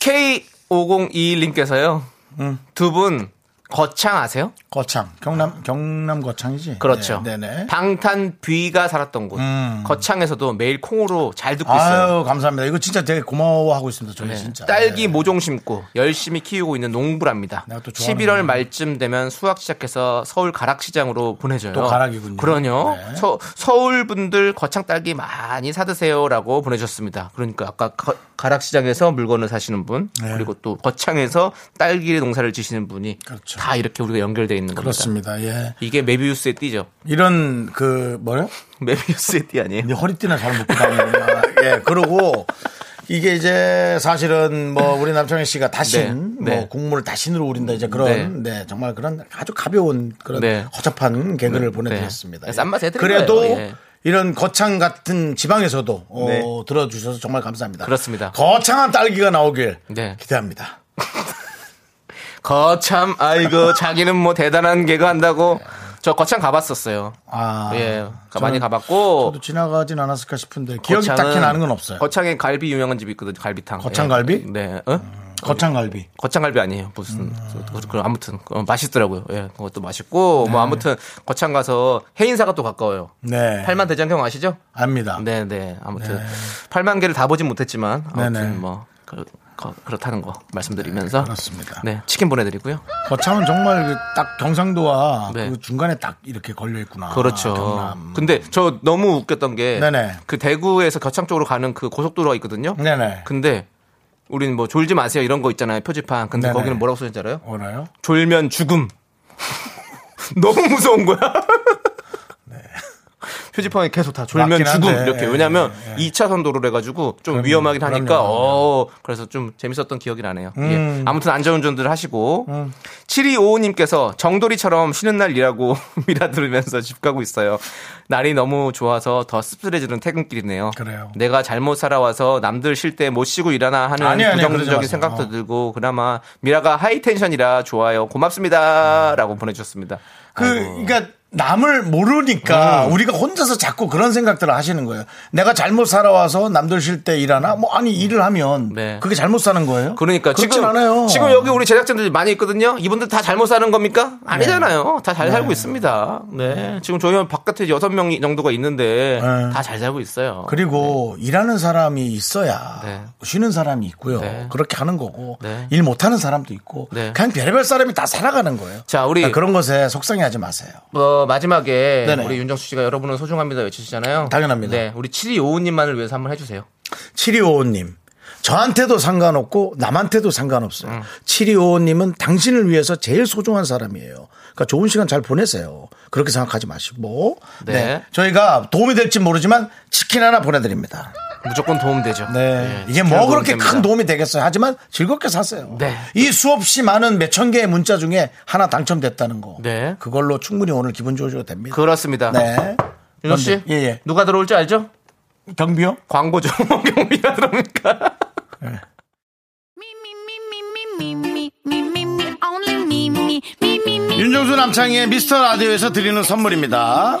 K5021님께서요. 음. 두분 거창 아세요? 거창. 경남, 경남 거창이지? 그렇죠. 네, 네네. 방탄 뷔가 살았던 곳. 음. 거창에서도 매일 콩으로 잘 듣고 있어요. 아유, 감사합니다. 이거 진짜 되게 고마워하고 있습니다. 저희 네. 진짜. 딸기 네. 모종 심고 열심히 키우고 있는 농부랍니다. 내가 또 좋아하는 11월 거야. 말쯤 되면 수확 시작해서 서울 가락시장으로 보내줘요. 또 가락이군요. 그러요. 네. 서, 서울 분들 거창 딸기 많이 사드세요라고 보내주셨습니다. 그러니까 아까 가, 가락시장에서 물건을 사시는 분 네. 그리고 또 거창에서 딸기 농사를 지시는 분이 그렇죠. 다 이렇게 우리가 연결돼 있는 겁니다. 그렇습니다. 예. 이게 메비우스의 띠죠. 이런 그 뭐요? *laughs* 메비우스의 띠 아니에요? 허리띠나 잘 묶고 다니는구나. 예, 그러고 이게 이제 사실은 뭐 우리 남창희 씨가 다신 네, 네. 뭐 국물을 다신으로 우린다 이제 그런 네. 정말 그런 아주 가벼운 그런 네. 허접한 개그를 네, 보내드렸습니다. 네. 예. 싼맛 해드린 그래도 거예요. 예. 이런 거창 같은 지방에서도 어, 네. 들어주셔서 정말 감사합니다. 그렇습니다. 거창한 딸기가 나오길 네. 기대합니다. *laughs* 거참 아이고 *laughs* 자기는 뭐 대단한 개그 한다고 저 거창 가봤었어요. 아, 예, 많이 가봤고 저도 지나가진 않았을까 싶은데 기억이 거창은- 딱히 나는 건 없어요. 거창에 갈비 유명한 집이 있거든요. 갈비탕. 거창 갈비? 예. 네. 어? 거창 갈비. 거창 갈비 아니에요. 무슨 그, 그, 아무튼 어, 맛있더라고요. 예, 그것도 맛있고 뭐 아무튼 거창 가서 해인사가 또 가까워요. 네. 팔만 대장경 아시죠? 압니다. 네, 네. 아무튼 팔만 개를 다 보진 못했지만 아무튼 네네. 뭐 그, 거- 그렇다는 거 말씀드리면서 그렇습니다. 네 치킨 보내드리고요. 거창은 정말 그딱 경상도와 네. 그 중간에 딱 이렇게 걸려 있구나. 그렇죠. 경남. 근데 저 너무 웃겼던 게 그. 대구에서 거창 쪽으로 가는 그 고속도로가 있거든요. 네네. 근데 우리는 뭐 졸지 마세요 이런 거 있잖아요 표지판. 근데 네네. 거기는 뭐라고 써있는지 알아요? 뭐나요? 졸면 죽음. *laughs* 너무 무서운 거야. *laughs* 표지판이 계속 다 졸면 죽음 한데. 이렇게 왜냐면 예, 2차선 도로래 가지고 좀 그럼요, 위험하긴 하니까 그럼요, 어 그래서 좀 재밌었던 기억이 나네요. 예. 음. 아무튼 안전운전들 하시고 7255님께서 정돌이처럼 쉬는 날 일하고 *laughs* 미라 들으면서 집 가고 있어요. 날이 너무 좋아서 더 씁쓸해지는 퇴근길이네요. 그래요. 내가 잘못 살아와서 남들 쉴 때 못 쉬고 일하나 하는 아니, 아니, 부정적인. 생각도 어. 들고 그나마 미라가 하이텐션이라 좋아요. 고맙습니다라고 보내주셨습니다. 그, 아이고. 그러니까 남을 모르니까 음. 우리가 혼자서 자꾸 그런 생각들을 하시는 거예요. 내가 잘못 살아와서 남들 쉴 때 일하나? 뭐 아니 일을 하면 그게 잘못 사는 거예요? 그러니까 지금 않아요. 지금 여기 우리 제작진들 많이 있거든요. 이분들 다 잘못 사는 겁니까? 아니잖아요. 다잘 네. 살고 있습니다. 네. 지금 저희 바깥에 여섯 명 정도가 있는데 네. 다잘 살고 있어요. 그리고 일하는 사람이 있어야 네. 쉬는 사람이 있고요. 네. 그렇게 하는 거고 네. 일 못하는 사람도 있고 네. 그냥 별의별 사람이 다 살아가는 거예요. 자, 우리 그러니까 그런 것에 속상해하지 마세요. 어, 마지막에 네네. 우리 윤정수 씨가 여러분은 소중합니다 외치시잖아요. 당연합니다. 네. 우리 7255님만을 위해서 한번 해주세요. 7255님. 저한테도 상관없고 남한테도 상관없어요. 음. 7255님은 당신을 위해서 제일 소중한 사람이에요. 그러니까 좋은 시간 잘 보내세요. 그렇게 생각하지 마시고. 네. 네. 저희가 도움이 될지 모르지만 치킨 하나 보내드립니다. 무조건 도움되죠. 네. 이게 치킨 뭐 그렇게 됩니다. 큰 도움이 되겠어요. 하지만 즐겁게 사세요. 네. 이 수없이 많은 몇천 개의 문자 중에 하나 당첨됐다는 거. 네. 그걸로 충분히 오늘 기분 좋으셔도 됩니다. 그렇습니다. 네. 윤정 씨? 예, 예. 누가 들어올지 알죠? 경비요? 광고죠. 경비가 들어옵니까? 윤정수 남창희의 미스터 라디오에서 드리는 선물입니다.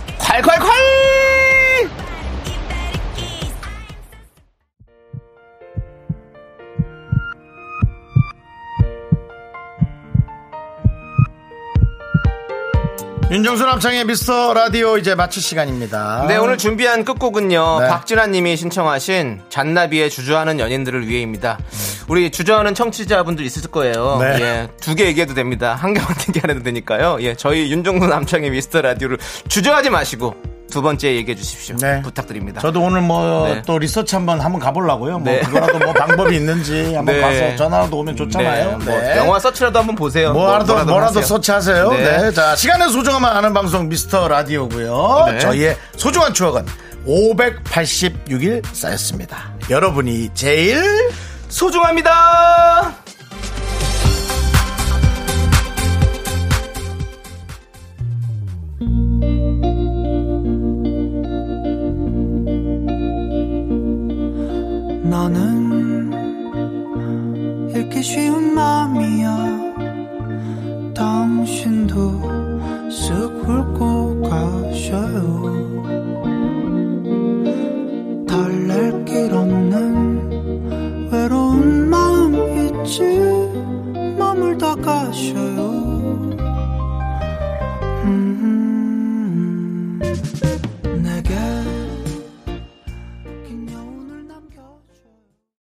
快快快！ 윤정수 남창의 미스터 라디오 이제 마칠 시간입니다. 네 오늘 준비한 끝곡은요 네. 박진아 님이 신청하신 잔나비의 주저하는 연인들을 위해입니다 우리 주저하는 청취자분들 있을 거예요 네. 예, 두 개 얘기해도 됩니다 한 개만 얘기 안 해도 되니까요 예, 저희 윤정수 남창의 미스터 라디오를 주저하지 마시고 두 번째 얘기해 주십시오 네. 부탁드립니다 저도 오늘 뭐 네. 또 리서치 한번 한번 가보려고요. 뭐 네. 그거라도 뭐 방법이 있는지 *laughs* 한번 네. 가서 전화라도 오면 좋잖아요. 네, 뭐 네. 영화 서치라도 한번 보세요 뭐라도 뭐라도 뭐라도 하세요. 서치하세요. 네. 네. 자 시간의 소중함을 아는 방송 미스터 라디오고요. 네. 저희의 소중한 추억은 586일 쌓였습니다. 여러분이 제일 소중합니다 너는 읽기 쉬운 마음이야. 당신도 쓱 훑고 가셔요. 달랠 길 없는 외로운 마음 있지 머물다 가셔요